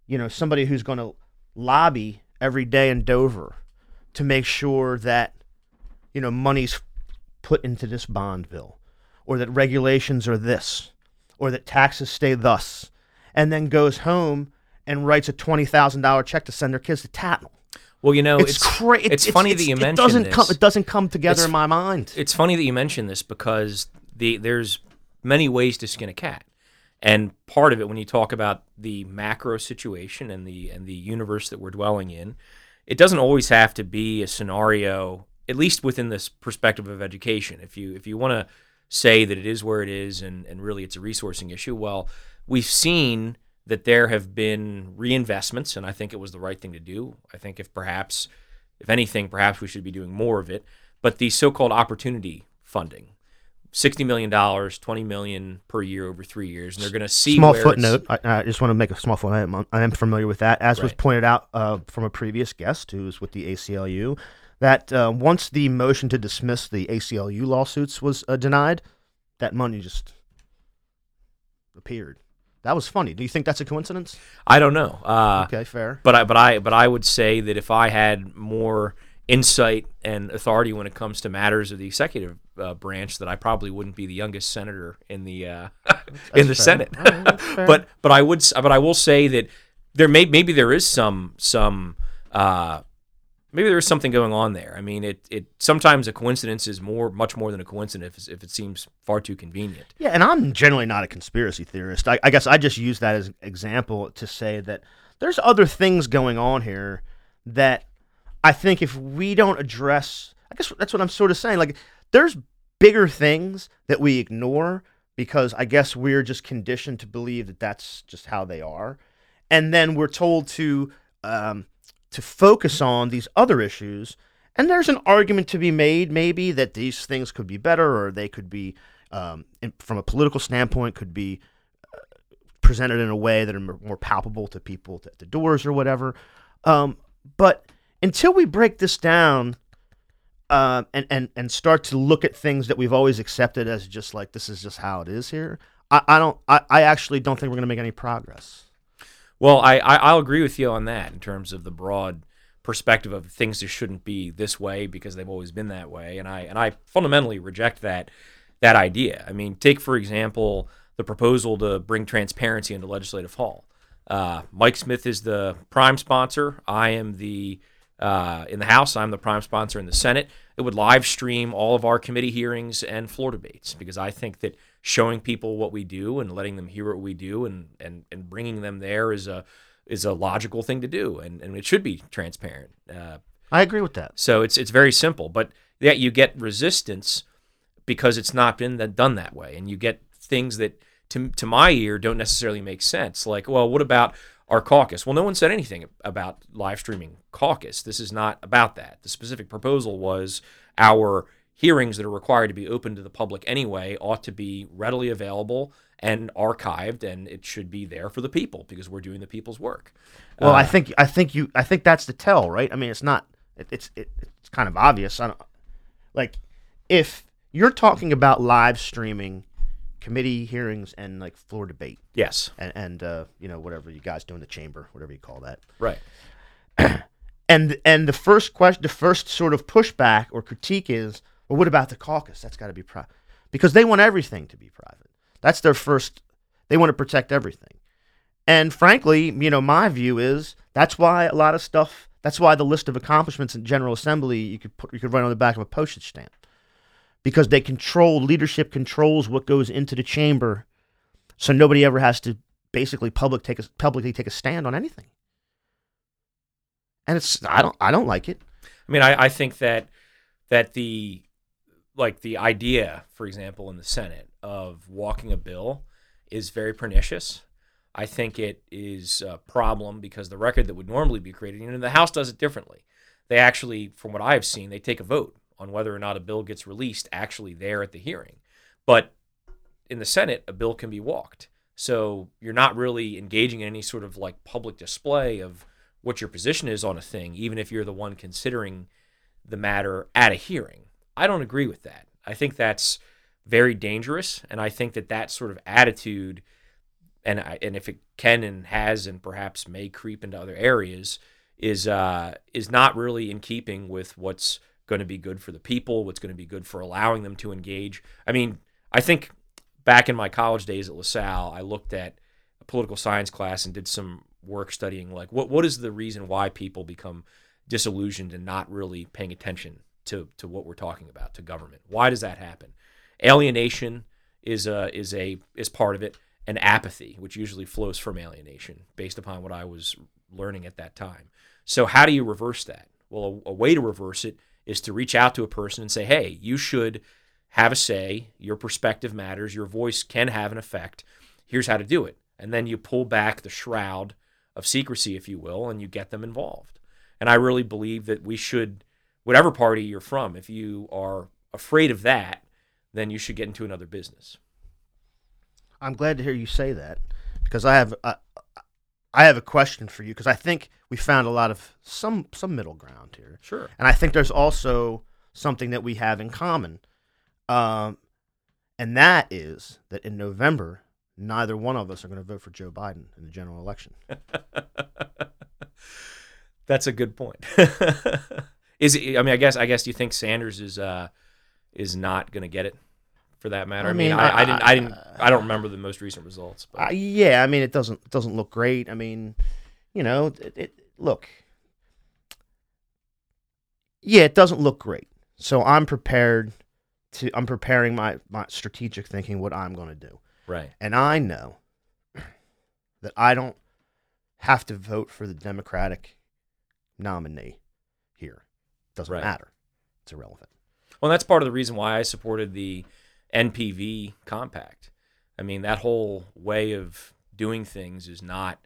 you know, somebody who's going to lobby every day in Dover to make sure that, you know, money's put into this bond bill, or that regulations are this, or that taxes stay thus, and then goes home and writes a twenty thousand dollar check to send their kids to Tatnall. well, you know, It's, it's, cra- it's, funny that you it mentioned doesn't this. come. It doesn't come together It's- in my mind. it's funny that you mention this because the there's many ways to skin a cat, and part of it when you talk about the macro situation and the and the universe that we're dwelling in, it doesn't always have to be a scenario. At least within this perspective of education, if you if you want to say that it is where it is and and really it's a resourcing issue, well, we've seen that there have been reinvestments, and I think it was the right thing to do. I think if perhaps, if anything, perhaps we should be doing more of it. But the so-called opportunity funding, sixty million dollars, twenty million per year over three years, and they're going to see small footnote. I, I just want to make a small footnote. I am familiar with that, as was pointed out uh, from a previous guest who's with the ACLU. That uh, once the motion to dismiss the ACLU lawsuits was uh, denied, that money just appeared. That was funny. Do you think that's a coincidence? I don't know. Uh, okay, fair. But I, but I, but I would say that if I had more insight and authority when it comes to matters of the executive uh, branch, that I probably wouldn't be the youngest senator in the uh, in the fair. Senate. Right, but but I would, but I will say that there may maybe there is some some. Uh, Maybe there is something going on there. I mean, it, it sometimes a coincidence is more, much more than a coincidence if, if it seems far too convenient. Yeah, and I'm generally not a conspiracy theorist. I, I guess I just use that as an example to say that there's other things going on here that I think if we don't address, I guess that's what I'm sort of saying. Like, there's bigger things that we ignore because I guess we're just conditioned to believe that that's just how they are, and then we're told to um, to focus on these other issues. And there's an argument to be made, maybe that these things could be better, or they could be, um, from a political standpoint, could be uh, presented in a way that are more more palpable to people at the doors or whatever. Um, but until we break this down uh, and, and, and start to look at things that we've always accepted as just like this is just how it is here, I, I don't I, I actually don't think we're going to make any progress. Well, I, I I'll agree with you on that in terms of the broad perspective of things that shouldn't be this way because they've always been that way, and I and I fundamentally reject that that idea. I mean, take for example the proposal to bring transparency into Legislative Hall. Uh, Mike Smith is the prime sponsor. I am the uh, in the House. I'm the prime sponsor in the Senate. It would live stream all of our committee hearings and floor debates because I think that showing people what we do and letting them hear what we do and and, and bringing them there is a is a logical thing to do and, and it should be transparent. Uh, I agree with that. so it's it's very simple, but yet you get resistance because it's not been done that way, and you get things that to to my ear don't necessarily make sense. Like, well, what about our caucus? Well, no one said anything about live streaming caucus. This is not about that. The specific proposal was our hearings that are required to be open to the public anyway ought to be readily available and archived, and it should be there for the people because we're doing the people's work. Well, Uh, I think I think you I think that's the tell, right? I mean, it's not it, it's it, it's kind of obvious. I don't like if you're talking about live streaming committee hearings and like floor debate yes, and and uh, you know whatever you guys do in the chamber, whatever you call that. right. And and the first question, the first sort of pushback or critique is, well, what about the caucus? That's got to be private because they want everything to be private. That's their first. They want to protect everything. And frankly, you know, my view is that's why a lot of stuff. That's why the list of accomplishments in General Assembly you could put you could write on the back of a postage stamp because they control leadership controls what goes into the chamber, so nobody ever has to basically public take a, publicly take a stand on anything. And it's I don't I don't like it. I mean, I, I think that that the like the idea, for example, in the Senate of walking a bill is very pernicious. I think it is a problem because the record that would normally be created, you know, the House does it differently. They actually, from what I have seen, they take a vote on whether or not a bill gets released actually there at the hearing. But in the Senate, a bill can be walked. So you're not really engaging in any sort of like public display of what your position is on a thing, even if you're the one considering the matter at a hearing. I don't agree with that. I think that's very dangerous, and I think that that sort of attitude, and I, and if it can and has and perhaps may creep into other areas, is uh, is not really in keeping with what's going to be good for the people, what's going to be good for allowing them to engage. I mean, I think back in my college days at LaSalle, I looked at a political science class and did some work studying like what what is the reason why people become disillusioned and not really paying attention to to what we're talking about to government. Why does that happen? Alienation is a is a is part of it, and apathy, which usually flows from alienation, based upon what I was learning at that time. So how do you reverse that? Well, a, a way to reverse it is to reach out to a person and say, "Hey, you should have a say. Your perspective matters. Your voice can have an effect. Here's how to do it." And then you pull back the shroud of secrecy, if you will, and you get them involved. And I really believe that we should, whatever party you're from, if you are afraid of that, then you should get into another business. I'm glad to hear you say that because I have I have a question for you because I think we found a lot of some some middle ground here, Sure. and I think there's also something that we have in common, um, and that is that in November neither one of us are going to vote for Joe Biden in the general election. That's a good point. is it, I mean, I guess I guess you think Sanders is uh, is not going to get it for that matter. I I mean, mean, I, I didn't, I didn't, I- I don't remember the most recent results. But Uh, yeah, I mean it doesn't it doesn't look great. I mean, you know, it, it look. Yeah, it doesn't look great. So I'm prepared to I'm preparing my my strategic thinking what I'm going to do. right, And I know that I don't have to vote for the Democratic nominee here. Doesn't Right. matter. It's irrelevant. Well, that's part of the reason why I supported the NPV compact. I mean, that whole way of doing things is not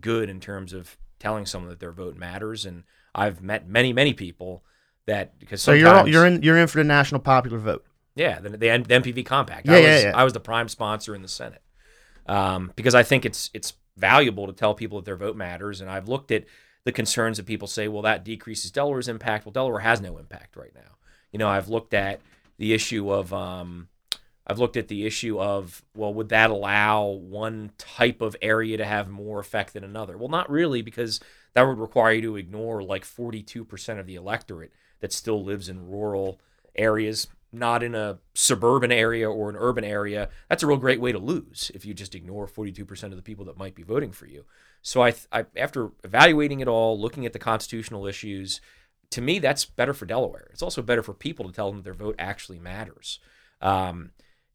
good in terms of telling someone that their vote matters. And I've met many, many people that because So you're you're in you're in for the national popular vote. yeah the, the, the NPV compact. Yeah, I yeah, was, yeah. I was the prime sponsor in the Senate. um, because I think it's it's valuable to tell people that their vote matters. And I've looked at the concerns that people say, well, that decreases Delaware's impact. Well, Delaware has no impact right now. You know, I've looked at the issue of um, I've looked at the issue of, well, would that allow one type of area to have more effect than another? Well, not really, because that would require you to ignore like 42% of the electorate that still lives in rural areas, not in a suburban area or an urban area. That's a real great way to lose if you just ignore 42% of the people that might be voting for you. So I, I after evaluating it all, looking at the constitutional issues, to me, that's better for Delaware. It's also better for people to tell them their vote actually matters. Um,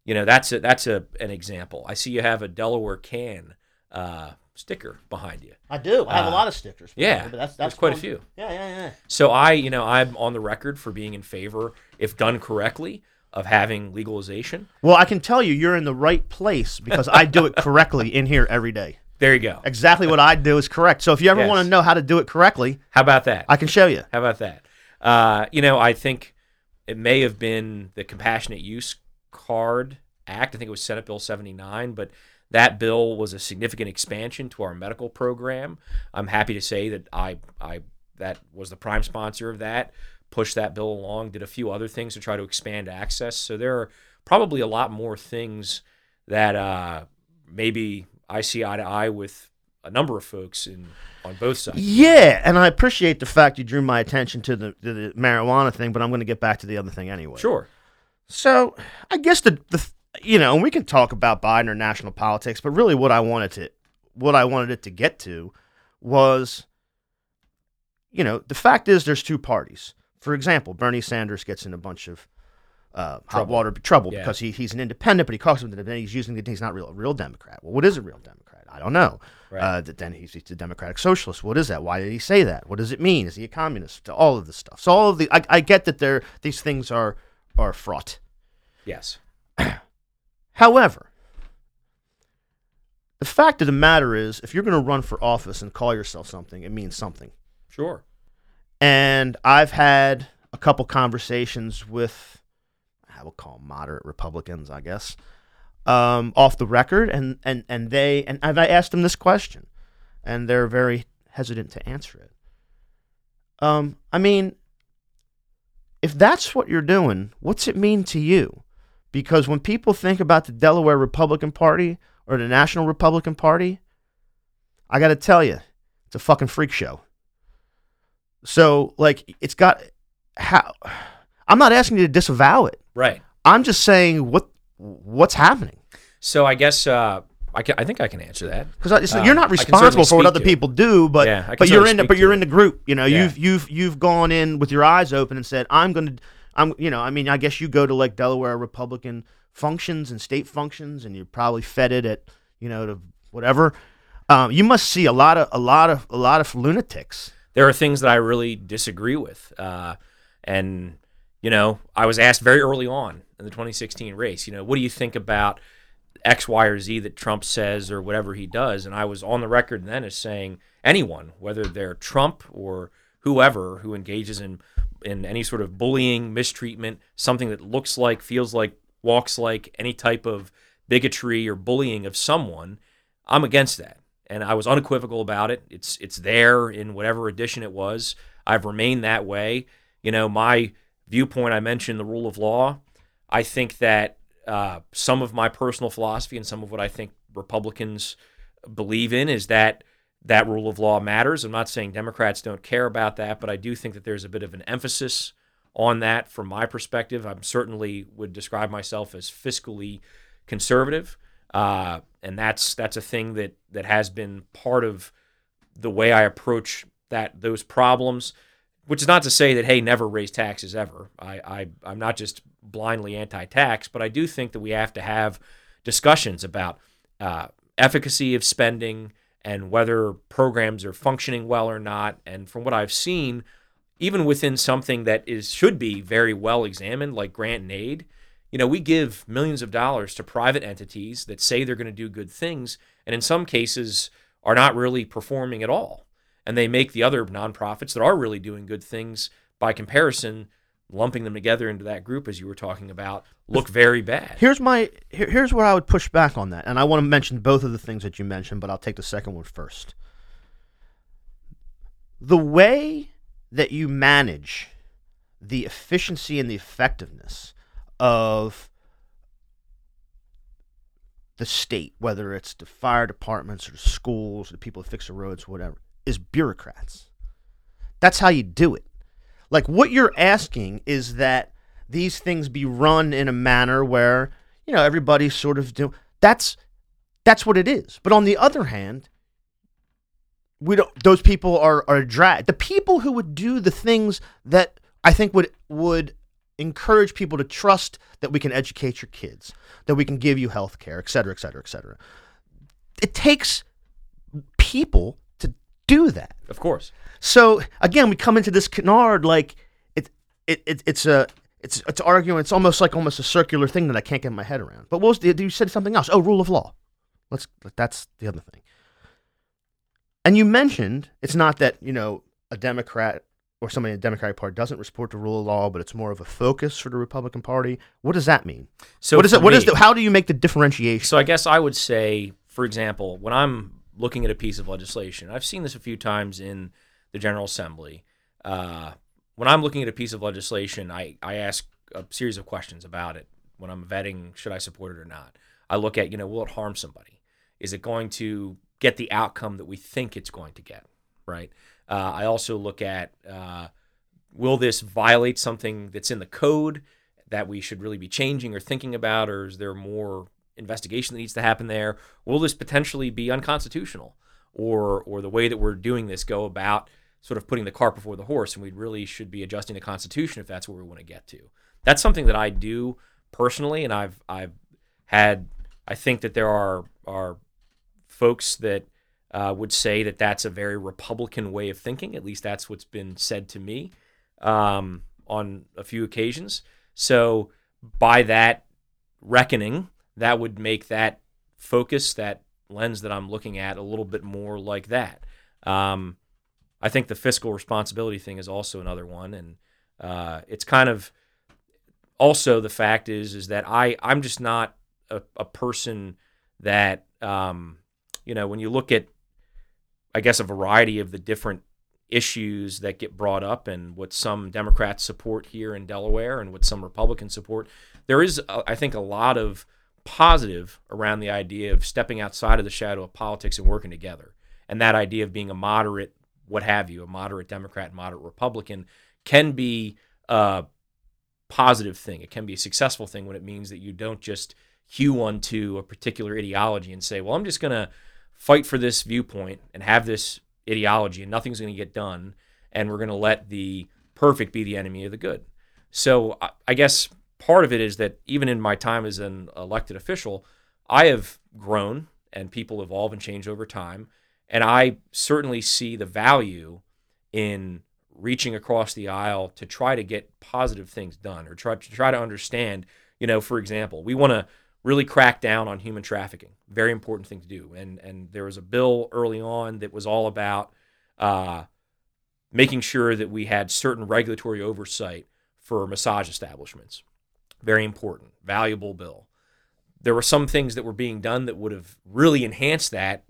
you know, that's a, that's a an example. I see you have a Delaware can uh, sticker behind you. I do. I have Uh, a lot of stickers. yeah, but that's there's that's quite a few. Yeah, yeah, yeah. So I, you know, I'm on the record for being in favor, if done correctly, of having legalization. Well, I can tell you, you're in the right place because I do it correctly in here every day. There you go. Exactly what I do is correct. So if you ever Yes. want to know how to do it correctly, How about that? I can show you. How about that? Uh, you know, I think it may have been the Compassionate Use Card Act. I think it was Senate Bill 79, but that bill was a significant expansion to our medical program. I'm happy to say that I, I that was the prime sponsor of that, pushed that bill along, did a few other things to try to expand access. So there are probably a lot more things that uh, maybe I see eye to eye with a number of folks in on both sides. Yeah, and I appreciate the fact you drew my attention to the, to the marijuana thing, but I'm going to get back to the other thing anyway. Sure. So I guess the the you know, and we can talk about Biden or national politics, but really what I wanted to what I wanted it to get to was you know, the fact is there's two parties. For example, Bernie Sanders gets in a bunch of uh, hot Trouble. water trouble Yeah. because he, he's an independent, but he calls himself independent. He's using the he's not real a real Democrat. Well, what is a real Democrat? I don't know. Right. Uh, th- then he's, he's a democratic socialist. What is that? Why did he say that? What does it mean? Is he a communist? All of this stuff. So all of the I, I get that there these things are are fraught. Yes. However, the fact of the matter is, if you're going to run for office and call yourself something, it means something. Sure. And I've had a couple conversations with, I will call them moderate Republicans, I guess, um, off the record, and and and they and I've asked them this question, and they're very hesitant to answer it. Um, I mean, if that's what you're doing, what's it mean to you? Because when people think about the Delaware Republican Party or the National Republican Party, I got to tell you, it's a fucking freak show. So, like, it's got how. I'm not asking you to disavow it. Right. I'm just saying what what's happening So I guess uh, I can. I think I can answer that. because Uh, you're not responsible for what other people do, but Yeah, but you're in the but you're in the group. You know, Yeah. you've you've you've gone in with your eyes open and said, "I'm going to." I'm, you know, I mean, I guess you go to like Delaware Republican functions and state functions, and you're probably fed it at, you know, to whatever. Um, you must see a lot of a lot of a lot of lunatics. There are things that I really disagree with, uh, and you know, I was asked very early on in the 2016 race. You know, what do you think about X, Y, or Z that Trump says or whatever he does? And I was on the record then as saying anyone, whether they're Trump or whoever who engages in in any sort of bullying, mistreatment, something that looks like, feels like, walks like any type of bigotry or bullying of someone, I'm against that. And I was unequivocal about it. It's it's there in whatever edition it was. I've remained that way. You know, my viewpoint, I mentioned the rule of law. I think that uh, some of my personal philosophy and some of what I think Republicans believe in is that that rule of law matters. I'm not saying Democrats don't care about that, but I do think that there's a bit of an emphasis on that from my perspective. I'm certainly would describe myself as fiscally conservative, uh, and that's that's a thing that that has been part of the way I approach that those problems. Which is not to say that hey, never raise taxes ever. I, I I'm not just blindly anti-tax, but I do think that we have to have discussions about uh, efficacy of spending and whether programs are functioning well or not. And from what I've seen, even within something that is should be very well examined, like grant and aid, you know, we give millions of dollars to private entities that say they're going to do good things, and in some cases are not really performing at all. And they make the other nonprofits that are really doing good things, by comparison, lumping them together into that group, as you were talking about, look very bad. Here's my here, here's where I would push back on that, and I want to mention both of the things that you mentioned, but I'll take the second one first. The way that you manage the efficiency and the effectiveness of the state, whether it's the fire departments or the schools, or the people that fix the roads, whatever, is bureaucrats. That's how you do it. Like what you're asking is that these things be run in a manner where you know everybody's sort of doing. That's that's what it is. But on the other hand, we don't. Those people are are drag. The people who would do the things that I think would would encourage people to trust that we can educate your kids, that we can give you health care, et cetera, et cetera, et cetera. It takes people do that. Of course. So again, we come into this canard like it, it, it it's a it's it's arguing. It's almost like almost a circular thing that I can't get my head around. But what was the, you said something else? Oh, rule of law. Let's that's the other thing. And you mentioned it's not that you know a Democrat or somebody in the Democratic Party doesn't support the rule of law, but it's more of a focus for the Republican Party. What does that mean? So what is it? What is me- the? How do you make the differentiation? So I guess I would say, for example, when I'm looking at a piece of legislation, I've seen this a few times in the General Assembly. Uh, when I'm looking at a piece of legislation, I, I ask a series of questions about it. When I'm vetting, should I support it or not? I look at, you know, will it harm somebody? Is it going to get the outcome that we think it's going to get? Right. Uh, I also look at uh, will this violate something that's in the code that we should really be changing or thinking about, or is there more investigation that needs to happen there? Will this potentially be unconstitutional, or or the way that we're doing this go about sort of putting the cart before the horse, and we really should be adjusting the Constitution if that's where we want to get to? That's something that I do personally, and I've I've had I think that there are are folks that uh, would say that that's a very Republican way of thinking. At least that's what's been said to me um, on a few occasions. So, by that reckoning, that would make that focus, that lens that I'm looking at, a little bit more like that. Um, I think the fiscal responsibility thing is also another one, and uh, it's kind of also the fact is is that I I'm just not a, a person that um, you know when you look at I guess a variety of the different issues that get brought up and what some Democrats support here in Delaware and what some Republicans support. There is, uh, I think, a lot of positive around the idea of stepping outside of the shadow of politics and working together. And that idea of being a moderate, what have you, a moderate Democrat, moderate Republican, can be a positive thing. It can be a successful thing when it means that you don't just hew onto a particular ideology and say, well, I'm just going to fight for this viewpoint and have this ideology and nothing's going to get done and we're going to let the perfect be the enemy of the good so I- i guess part of it is that even in my time as an elected official i have grown and people evolve and change over time and i certainly see the value in reaching across the aisle to try to get positive things done or try to try to understand you know for example we want to really crack down on human trafficking. Very important thing to do. And and there was a bill early on that was all about uh, making sure that we had certain regulatory oversight for massage establishments. Very important, valuable bill. There were some things that were being done that would have really enhanced that,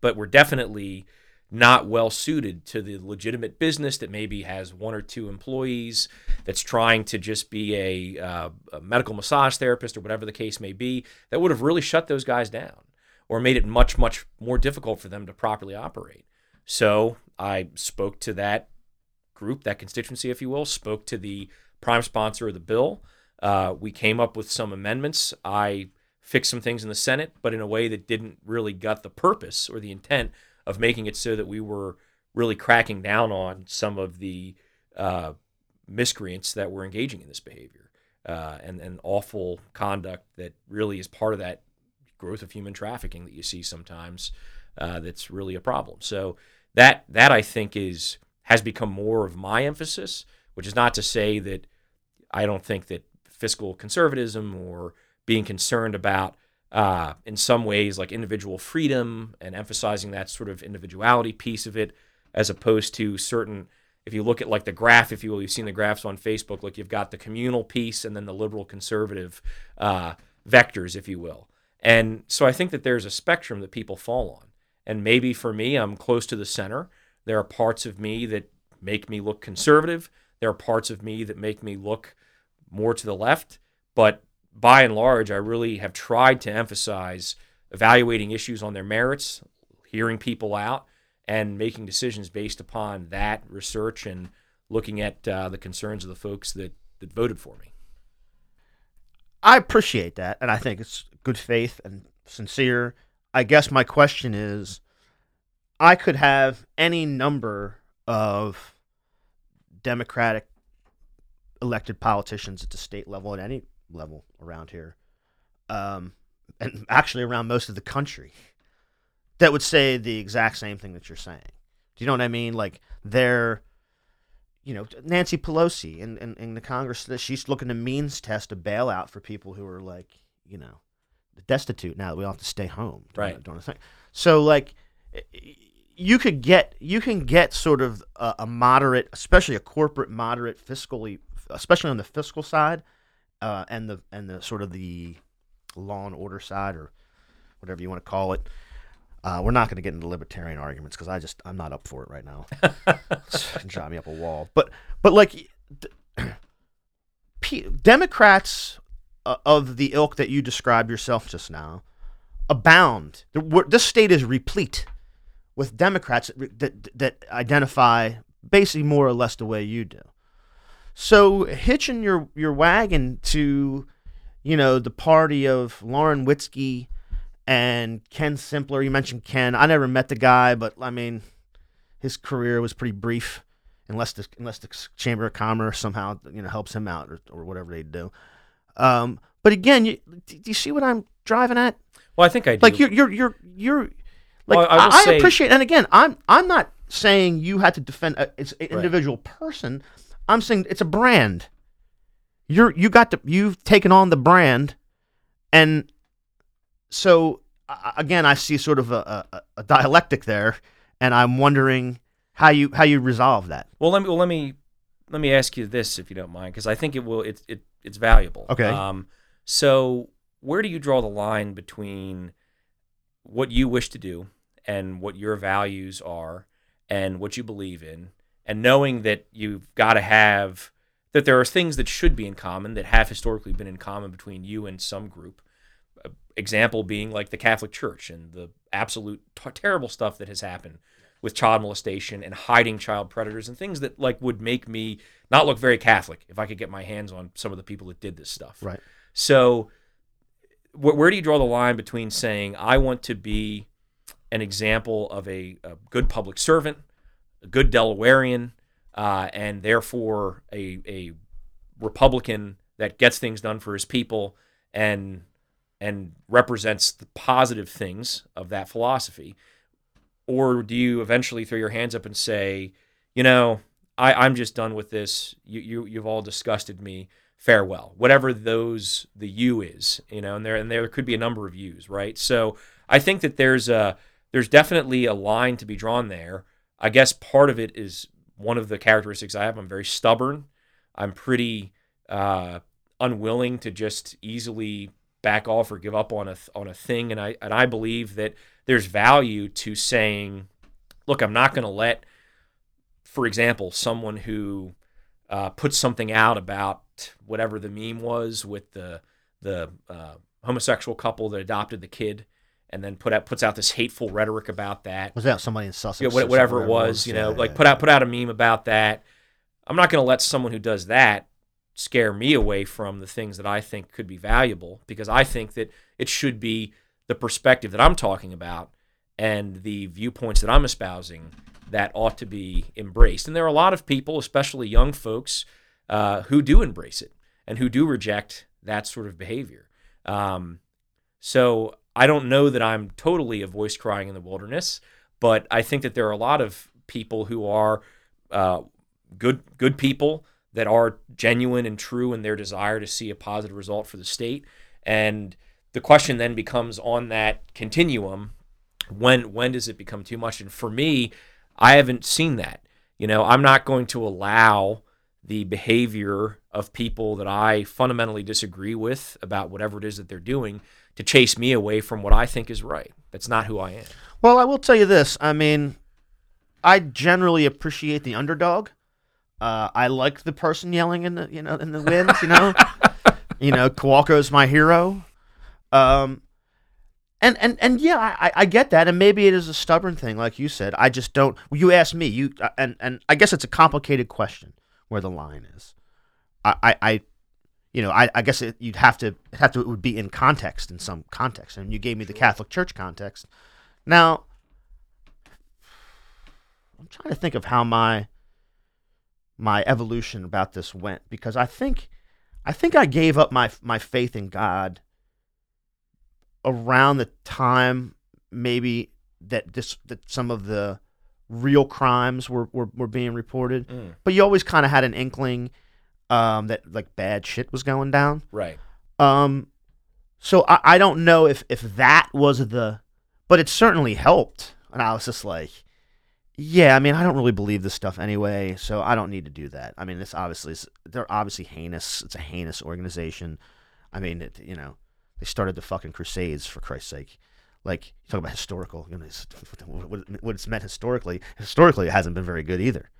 but were definitely not well suited to the legitimate business that maybe has one or two employees that's trying to just be a, uh, a medical massage therapist or whatever the case may be that would have really shut those guys down or made it much much more difficult for them to properly operate so i spoke to that group that constituency if you will spoke to the prime sponsor of the bill uh, we came up with some amendments i fixed some things in the senate but in a way that didn't really gut the purpose or the intent of making it so that we were really cracking down on some of the uh, miscreants that were engaging in this behavior uh, and, and awful conduct that really is part of that growth of human trafficking that you see sometimes uh, that's really a problem. So that that I think is has become more of my emphasis, which is not to say that I don't think that fiscal conservatism or being concerned about uh, in some ways like individual freedom and emphasizing that sort of individuality piece of it as opposed to certain if you look at like the graph, if you will, you've seen the graphs on Facebook. Like you've got the communal piece and then the liberal conservative uh, vectors, if you will. And so I think that there's a spectrum that people fall on. And maybe for me, I'm close to the center. There are parts of me that make me look conservative. There are parts of me that make me look more to the left. But by and large, I really have tried to emphasize evaluating issues on their merits, hearing people out, and making decisions based upon that research and looking at uh, the concerns of the folks that, that voted for me. I appreciate that, and I think it's good faith and sincere. I guess my question is I could have any number of Democratic elected politicians at the state level, at any level around here, um, and actually around most of the country, that would say the exact same thing that you're saying. Do you know what I mean? Like they're, you know, Nancy Pelosi in, in, in the Congress, she's looking to means test a bailout for people who are like, you know, destitute now that we all have to stay home. Right. During the thing. So like, you could get you can get sort of a, a, moderate, especially a corporate moderate fiscally, especially on the fiscal side, uh, and the and the sort of the law and order side or whatever you want to call it. Uh, we're not going to get into libertarian arguments because I just I'm not up for it right now. drive me up a wall. But but like Democrats uh, of the ilk that you described yourself just now abound. This state is replete with Democrats that, that identify basically more or less the way you do. So hitching your, your wagon to, you know, the party of Lauren Witzke and Ken Simpler. You mentioned Ken. I never met the guy, but I mean, his career was pretty brief, unless the unless the Chamber of Commerce somehow you know helps him out or, or whatever they do. Um, but again, you, do you see what I'm driving at? Well, I think I do. Like you're you're you're you're like well, I, I, I say, appreciate. And again, I'm I'm not saying you had to defend a, it's an individual person. I'm saying it's a brand. You're you got to you've taken on the brand, and so again, I see sort of a, a, a dialectic there, and I'm wondering how you how you resolve that. Well, let me well, let me let me ask you this, if you don't mind, because I think it will it, it it's valuable. Okay. Um, so where do you draw the line between what you wish to do and what your values are and what you believe in, and knowing that you've got to have that there are things that should be in common that have historically been in common between you and some group. Uh, example being like the Catholic Church and the absolute t- terrible stuff that has happened with child molestation and hiding child predators and things that like would make me not look very Catholic if I could get my hands on some of the people that did this stuff. Right. So, wh- where do you draw the line between saying I want to be an example of a, a good public servant, a good Delawarean, uh, and therefore a a Republican that gets things done for his people and and represents the positive things of that philosophy? Or do you eventually throw your hands up and say, you know, I, I'm just done with this. You, you you've all disgusted me. Farewell. Whatever those the you is, you know, and there and there could be a number of yous, right? So I think that there's a there's definitely a line to be drawn there. I guess part of it is one of the characteristics I have. I'm very stubborn. I'm pretty uh, unwilling to just easily back off or give up on a on a thing, and I and I believe that there's value to saying, look, I'm not going to let for example, someone who uh, puts something out about whatever the meme was with the the uh, homosexual couple that adopted the kid, and then put out puts out this hateful rhetoric about that. Was that somebody in Sussex? Yeah, whatever, it was, you know, yeah, like yeah, put out put out a meme about that. I'm not going to let someone who does that scare me away from the things that I think could be valuable because I think that it should be the perspective that I'm talking about and the viewpoints that I'm espousing that ought to be embraced. And there are a lot of people, especially young folks, uh, who do embrace it and who do reject that sort of behavior. Um, so I don't know that I'm totally a voice crying in the wilderness, but I think that there are a lot of people who are uh, good good people that are genuine and true in their desire to see a positive result for the state. And the question then becomes on that continuum when when does it become too much? And for me, I haven't seen that. You know, I'm not going to allow the behavior of people that I fundamentally disagree with about whatever it is that they're doing to chase me away from what I think is right. That's not who I am. Well, I will tell you this. I mean, I generally appreciate the underdog. Uh, I like the person yelling in the you know in the wind. You know, you know, Kowalko's my hero. Um, and and and yeah, I, I get that, and maybe it is a stubborn thing, like you said. I just don't. You asked me, you uh, and and I guess it's a complicated question where the line is. I I, I you know, I, I guess it, you'd have to have to it would be in context in some context, and you gave me the Catholic Church context. Now, I'm trying to think of how my my evolution about this went because I think I think I gave up my my faith in God around the time maybe that this that some of the real crimes were were, were being reported. Mm. But you always kind of had an inkling um, that like bad shit was going down. Right. Um, so I, I don't know if if that was the, but it certainly helped. And I was just like, yeah, I mean, I don't really believe this stuff anyway, so I don't need to do that. I mean, this obviously is, they're obviously heinous. It's a heinous organization. I mean, it, you know, they started the fucking Crusades for Christ's sake. Like you talk about historical, you know, what, what- what it's meant historically. Historically, it hasn't been very good either.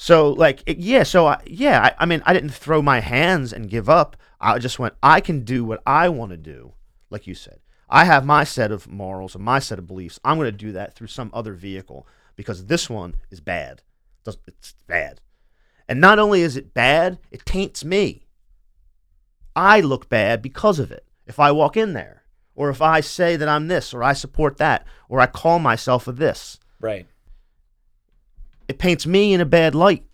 So like it, yeah, so I, yeah, I, I mean I didn't throw my hands and give up. I just went I can do what I want to do, like you said. I have my set of morals and my set of beliefs. I'm going to do that through some other vehicle because this one is bad. It's bad. And not only is it bad, it taints me. I look bad because of it. If I walk in there, or if I say that I'm this, or I support that, or I call myself a this, Right. It paints me in a bad light.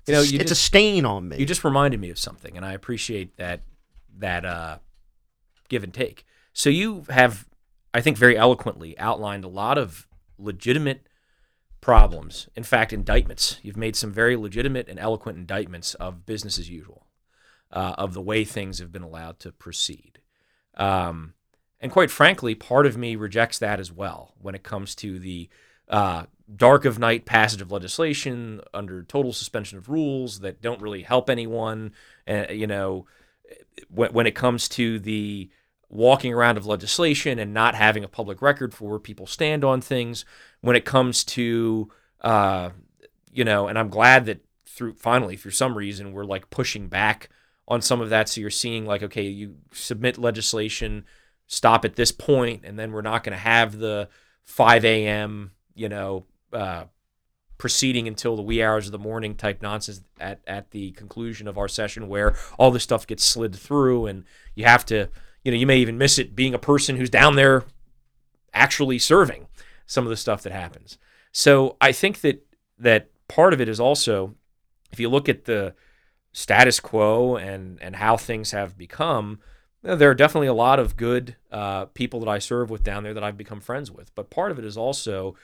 It's, You know, a, you it's just- a stain on me. You just reminded me of something, and I appreciate that that uh, give and take. So you have, I think, very eloquently outlined a lot of legitimate problems. In fact, indictments. You've made some very legitimate and eloquent indictments of business as usual, uh, of the way things have been allowed to proceed. Um, and quite frankly, part of me rejects that as well when it comes to the uh, dark of night passage of legislation under total suspension of rules that don't really help anyone. Uh, you know, when, when it comes to the walking around of legislation and not having a public record for where people stand on things, when it comes to, uh, you know, and I'm glad that through finally, through some reason, we're like pushing back on some of that. So you're seeing like, okay, you submit legislation, stop at this point, and then we're not going to have the 5 a.m. you know uh, proceeding until the wee hours of the morning type nonsense at at the conclusion of our session where all this stuff gets slid through and you have to you know you may even miss it being a person who's down there actually serving some of the stuff that happens. So I think that that part of it is also if you look at the status quo and and how things have become there are definitely a lot of good uh, people that I serve with down there that I've become friends with. But part of it is also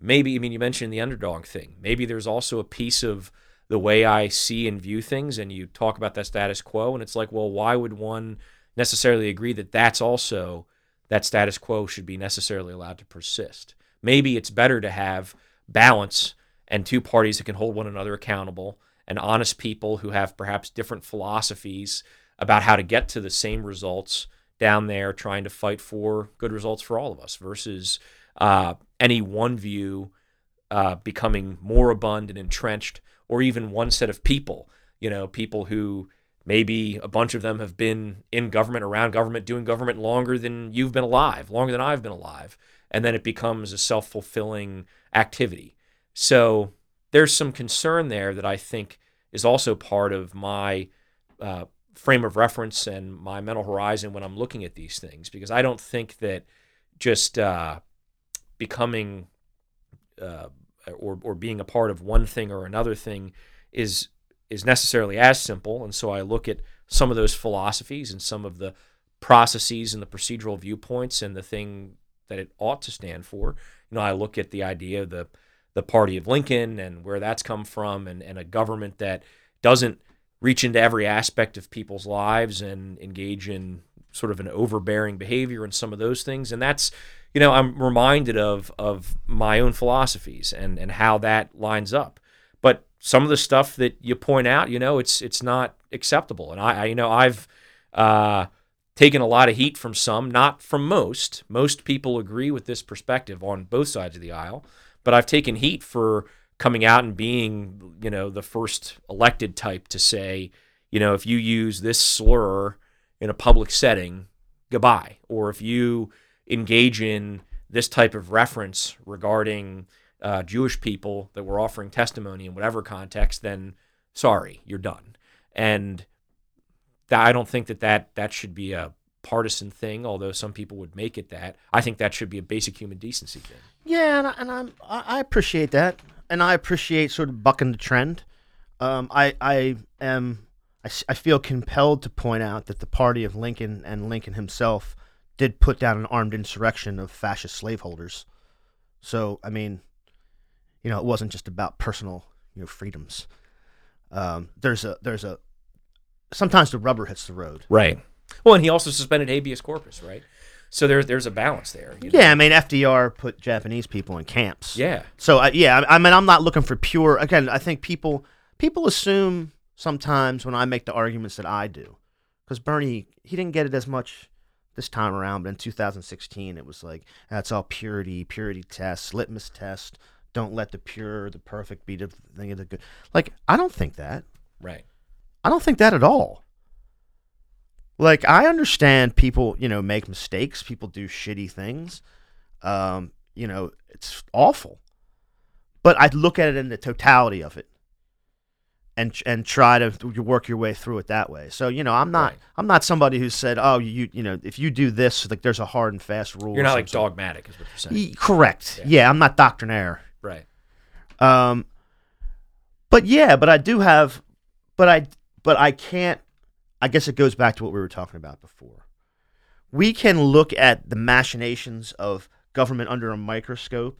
maybe, I mean, you mentioned the underdog thing. Maybe there's also a piece of the way I see and view things, and you talk about that status quo, and it's like, well, why would one necessarily agree that that's also that status quo should be necessarily allowed to persist? Maybe it's better to have balance and two parties that can hold one another accountable and honest people who have perhaps different philosophies about how to get to the same results down there, trying to fight for good results for all of us versus uh, any one view uh, becoming moribund and entrenched, or even one set of people. You know, people who maybe a bunch of them have been in government, around government, doing government longer than you've been alive, longer than I've been alive. And then it becomes a self fulfilling activity. So there's some concern there that I think is also part of my uh, frame of reference and my mental horizon when I'm looking at these things because I don't think that just uh, becoming uh, or or being a part of one thing or another thing is is necessarily as simple. And so I look at some of those philosophies and some of the processes and the procedural viewpoints and the thing that it ought to stand for. You know, I look at the idea of the the party of Lincoln and where that's come from and, and a government that doesn't reach into every aspect of people's lives and engage in sort of an overbearing behavior and some of those things. And that's, you know, I'm reminded of of my own philosophies and and how that lines up. But some of the stuff that you point out, you know, it's it's not acceptable. And I, I you know, I've uh, taken a lot of heat from some, not from most. Most people agree with this perspective on both sides of the aisle, but I've taken heat for coming out and being, you know, the first elected type to say, you know, if you use this slur in a public setting, goodbye. Or if you engage in this type of reference regarding uh, Jewish people that were offering testimony in whatever context, then sorry, you're done. And that, I don't think that, that that should be a partisan thing, although some people would make it that. I think that should be a basic human decency thing. Yeah, and, I, and I'm, I appreciate that, and I appreciate sort of bucking the trend. Um, I I am I, I feel compelled to point out that the party of Lincoln and Lincoln himself did put down an armed insurrection of fascist slaveholders. So I mean, you know, it wasn't just about personal you know freedoms. Um, there's a there's a sometimes the rubber hits the road. Right. Well, and he also suspended habeas corpus, right? So there's there's a balance there. you know? Yeah, I mean FDR put Japanese people in camps. Yeah. So uh, yeah, I, I mean I'm not looking for pure. Again, I think people people assume sometimes when I make the arguments that I do, because Bernie he didn't get it as much this time around, but in 2016 it was like that's all purity, purity test, litmus test. Don't let the pure, the perfect be the thing of the good. Like I don't think that. Right. I don't think that at all. Like I understand people, you know, make mistakes. People do shitty things. Um, you know, it's awful. But I look at it in the totality of it, and and try to work your way through it that way. So you know, I'm not Right. I'm not somebody who said, oh, you you know, if you do this, like there's a hard and fast rule. You're not like dogmatic, is what you're saying. Ye- Correct. Yeah. Yeah. I'm not doctrinaire. Right. Um, but yeah, but I do have, but I, but I can't. I guess it goes back to what we were talking about before. We can look at the machinations of government under a microscope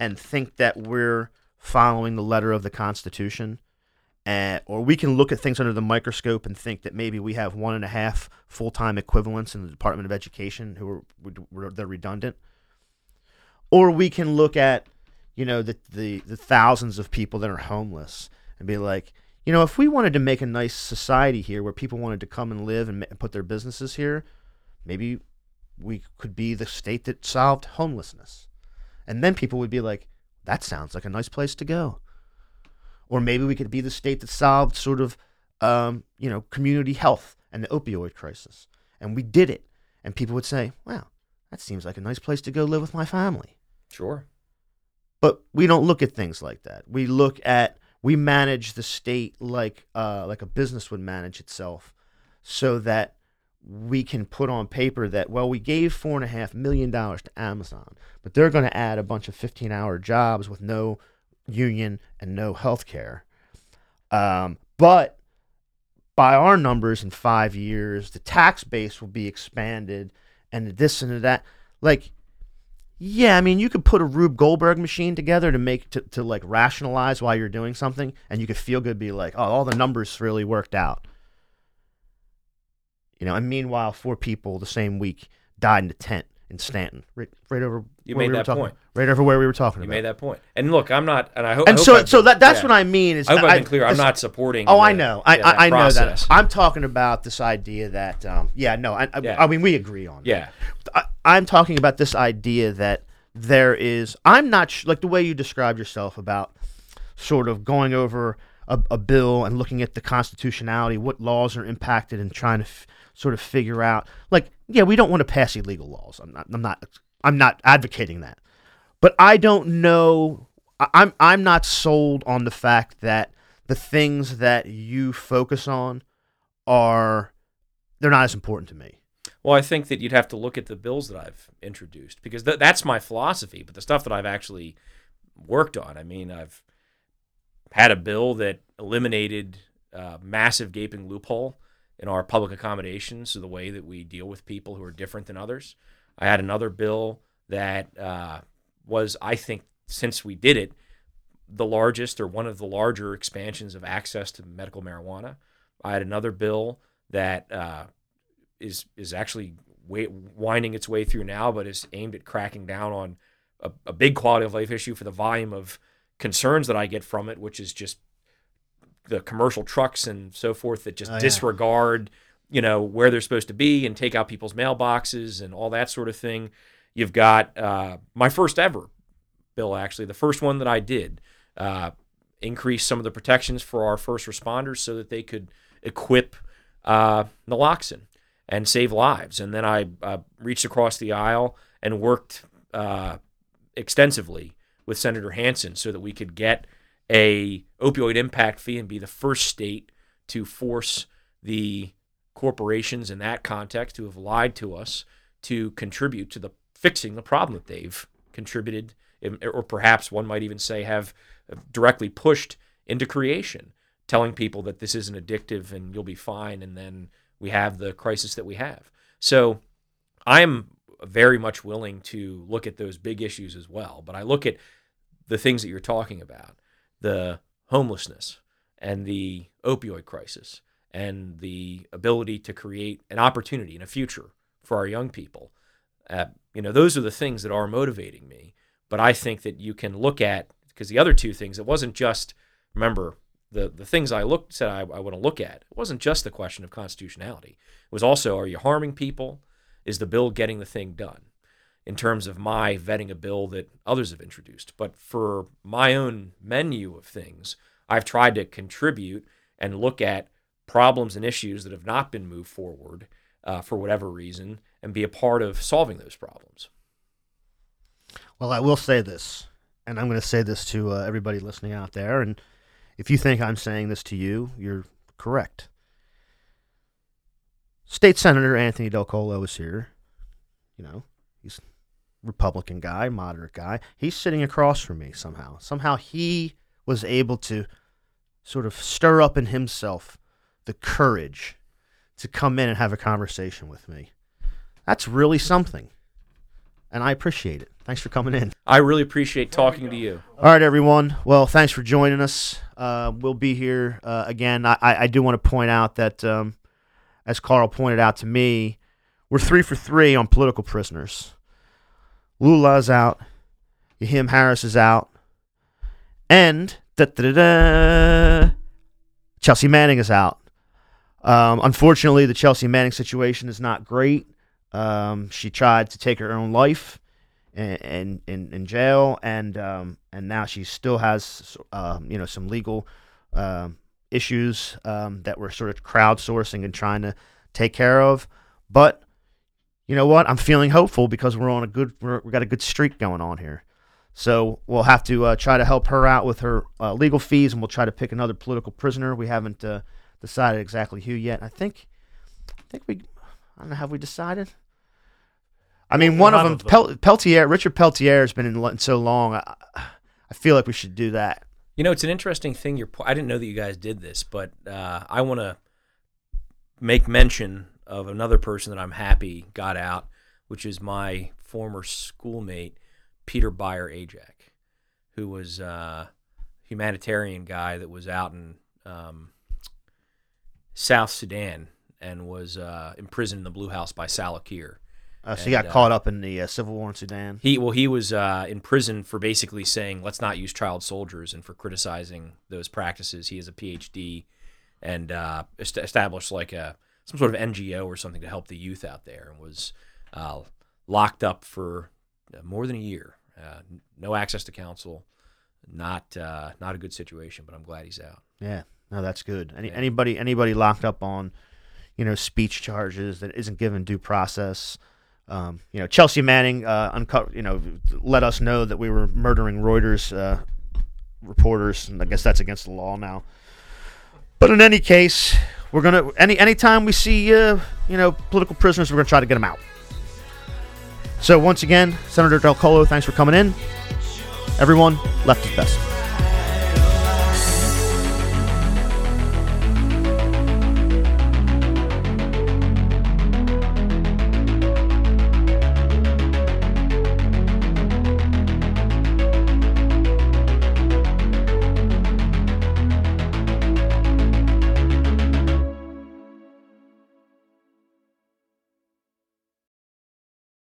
and think that we're following the letter of the Constitution, or we can look at things under the microscope and think that maybe we have one and a half full-time equivalents in the Department of Education who are they're redundant, or we can look at you know the, the the thousands of people that are homeless and be like you know if we wanted to make a nice society here where people wanted to come and live and put their businesses here maybe we could be the state that solved homelessness. And then people would be like that sounds like a nice place to go or maybe we could be the state that solved sort of um, you know community health and the opioid crisis and we did it and people would say wow that seems like a nice place to go live with my family Sure. but we don't look at things like that. We look at we manage the state like uh, like a business would manage itself, so that we can put on paper that well we gave four and a half million dollars to Amazon, but they're going to add a bunch of fifteen hour jobs with no union and no health care. Um, but by our numbers in five years, the tax base will be expanded and this and that. Like yeah, I mean, you could put a Rube Goldberg machine together to make to, to like rationalize why you're doing something, and you could feel good, be like, oh, all the numbers really worked out. You know, and meanwhile, four people the same week died in a tent in Stanton, right, right over. You where made we were that talking, point. Right over where we were talking about. You about. made that point. And look, I'm not, and I hope. and I hope so, I've so been- that that's yeah. what I mean is I hope that I've been clear. I'm not supporting. Oh, I know. I, yeah, I, I know that. I'm talking about this idea that, um, yeah, no, I, I, Yeah. I mean, we agree on. that. Yeah. I, I'm talking about this idea that there is. I'm not sh- like the way you described yourself about sort of going over a, a bill and looking at the constitutionality, what laws are impacted, and trying to f- sort of figure out. Like, yeah, we don't want to pass illegal laws. I'm not. I'm not. I'm not advocating that. But I don't know. I- I'm. I'm not sold on the fact that the things that you focus on are they're not as important to me. Well, I think that you'd have to look at the bills that I've introduced because th- that's my philosophy. But the stuff that I've actually worked on, I mean, I've had a bill that eliminated a massive gaping loophole in our public accommodations, so the way that we deal with people who are different than others. I had another bill that uh, was, I think, since we did it, the largest or one of the larger expansions of access to medical marijuana. I had another bill that uh, is is actually wa- winding its way through now, but is aimed at cracking down on a, a big quality of life issue for the volume of concerns that I get from it, which is just the commercial trucks and so forth that just Oh, yeah. disregard, you know, where they're supposed to be and take out people's mailboxes and all that sort of thing. You've got uh, my first ever bill, actually, the first one that I did, uh, increase some of the protections for our first responders so that they could equip uh, naloxone and save lives. And then I uh, reached across the aisle and worked uh, extensively with Senator Hansen so that we could get a opioid impact fee and be the first state to force the corporations in that context who have lied to us to contribute to the fixing the problem that they've contributed um, or perhaps one might even say have uh, directly pushed into creation telling people that this isn't addictive and you'll be fine and then we have the crisis that we have. So i'm very much willing to look at those big issues as well but i look at the things that you're talking about the homelessness and the opioid crisis and the ability to create an opportunity and a future for our young people. Uh, you know, those are the things that are motivating me. But I think that you can look at because the other two things, it wasn't just remember the the things I looked said I, I want to look at. It wasn't just the question of constitutionality. It was also are you harming people? Is the bill getting the thing done? In terms of my vetting a bill that others have introduced, but for my own menu of things, I've tried to contribute and look at problems and issues that have not been moved forward uh, for whatever reason and be a part of solving those problems. Well, I will say this, and I'm going to say this to uh, everybody listening out there. And if you think I'm saying this to you, you're correct. State Senator Anthony Delcollo is here. You know, he's a Republican guy, moderate guy. He's sitting across from me somehow. Somehow he was able to sort of stir up in himself the courage to come in and have a conversation with me. That's really something. And I appreciate it. Thanks for coming in. I really appreciate talking to you. All right, everyone. Well, thanks for joining us. Uh, we'll be here uh, again. I, I I do want to point out that, um, as Carl pointed out to me, we're three for three on political prisoners. Lula's out. Yahim Harris is out. And Chelsea Manning is out. Um, unfortunately, the Chelsea Manning situation is not great. Um, she tried to take her own life in in, in jail, and um, and now she still has um, you know some legal um, issues um, that we're sort of crowdsourcing and trying to take care of. But you know what? I'm feeling hopeful because we're on a good we're, we got a good streak going on here. So we'll have to uh, try to help her out with her uh, legal fees, and we'll try to pick another political prisoner. We haven't uh, decided exactly who yet. I think I think we I don't know. Have we decided? I mean, one We'll of them, Pel- Peltier, Richard Peltier, has been in so long. I, I feel like we should do that. You know, it's an interesting thing. You're, I didn't know that you guys did this, but uh, I want to make mention of another person that I'm happy got out, which is my former schoolmate, Peter Biar Ajak, who was a humanitarian guy that was out in um, South Sudan and was uh, imprisoned in the Blue House by Salva Kiir. Uh, so he got uh, caught up in the uh, civil war in Sudan. He well, he was uh, in prison for basically saying let's not use child soldiers and for criticizing those practices. He has a PhD and uh, est- established like a some sort of NGO or something to help the youth out there, and was uh, locked up for more than a year. Uh, no access to counsel. Not uh, not a good situation, but I'm glad he's out. Yeah, no, that's good. Any, Yeah. Anybody anybody locked up on, you know, speech charges that isn't given due process. Um, you know, Chelsea Manning, uh, uncover, you know, let us know that we were murdering Reuters uh, reporters, and I guess that's against the law now. But in any case, we're gonna any anytime we see uh, you know political prisoners, we're gonna try to get them out. So once again, Senator Delcollo, thanks for coming in. Everyone, left is best.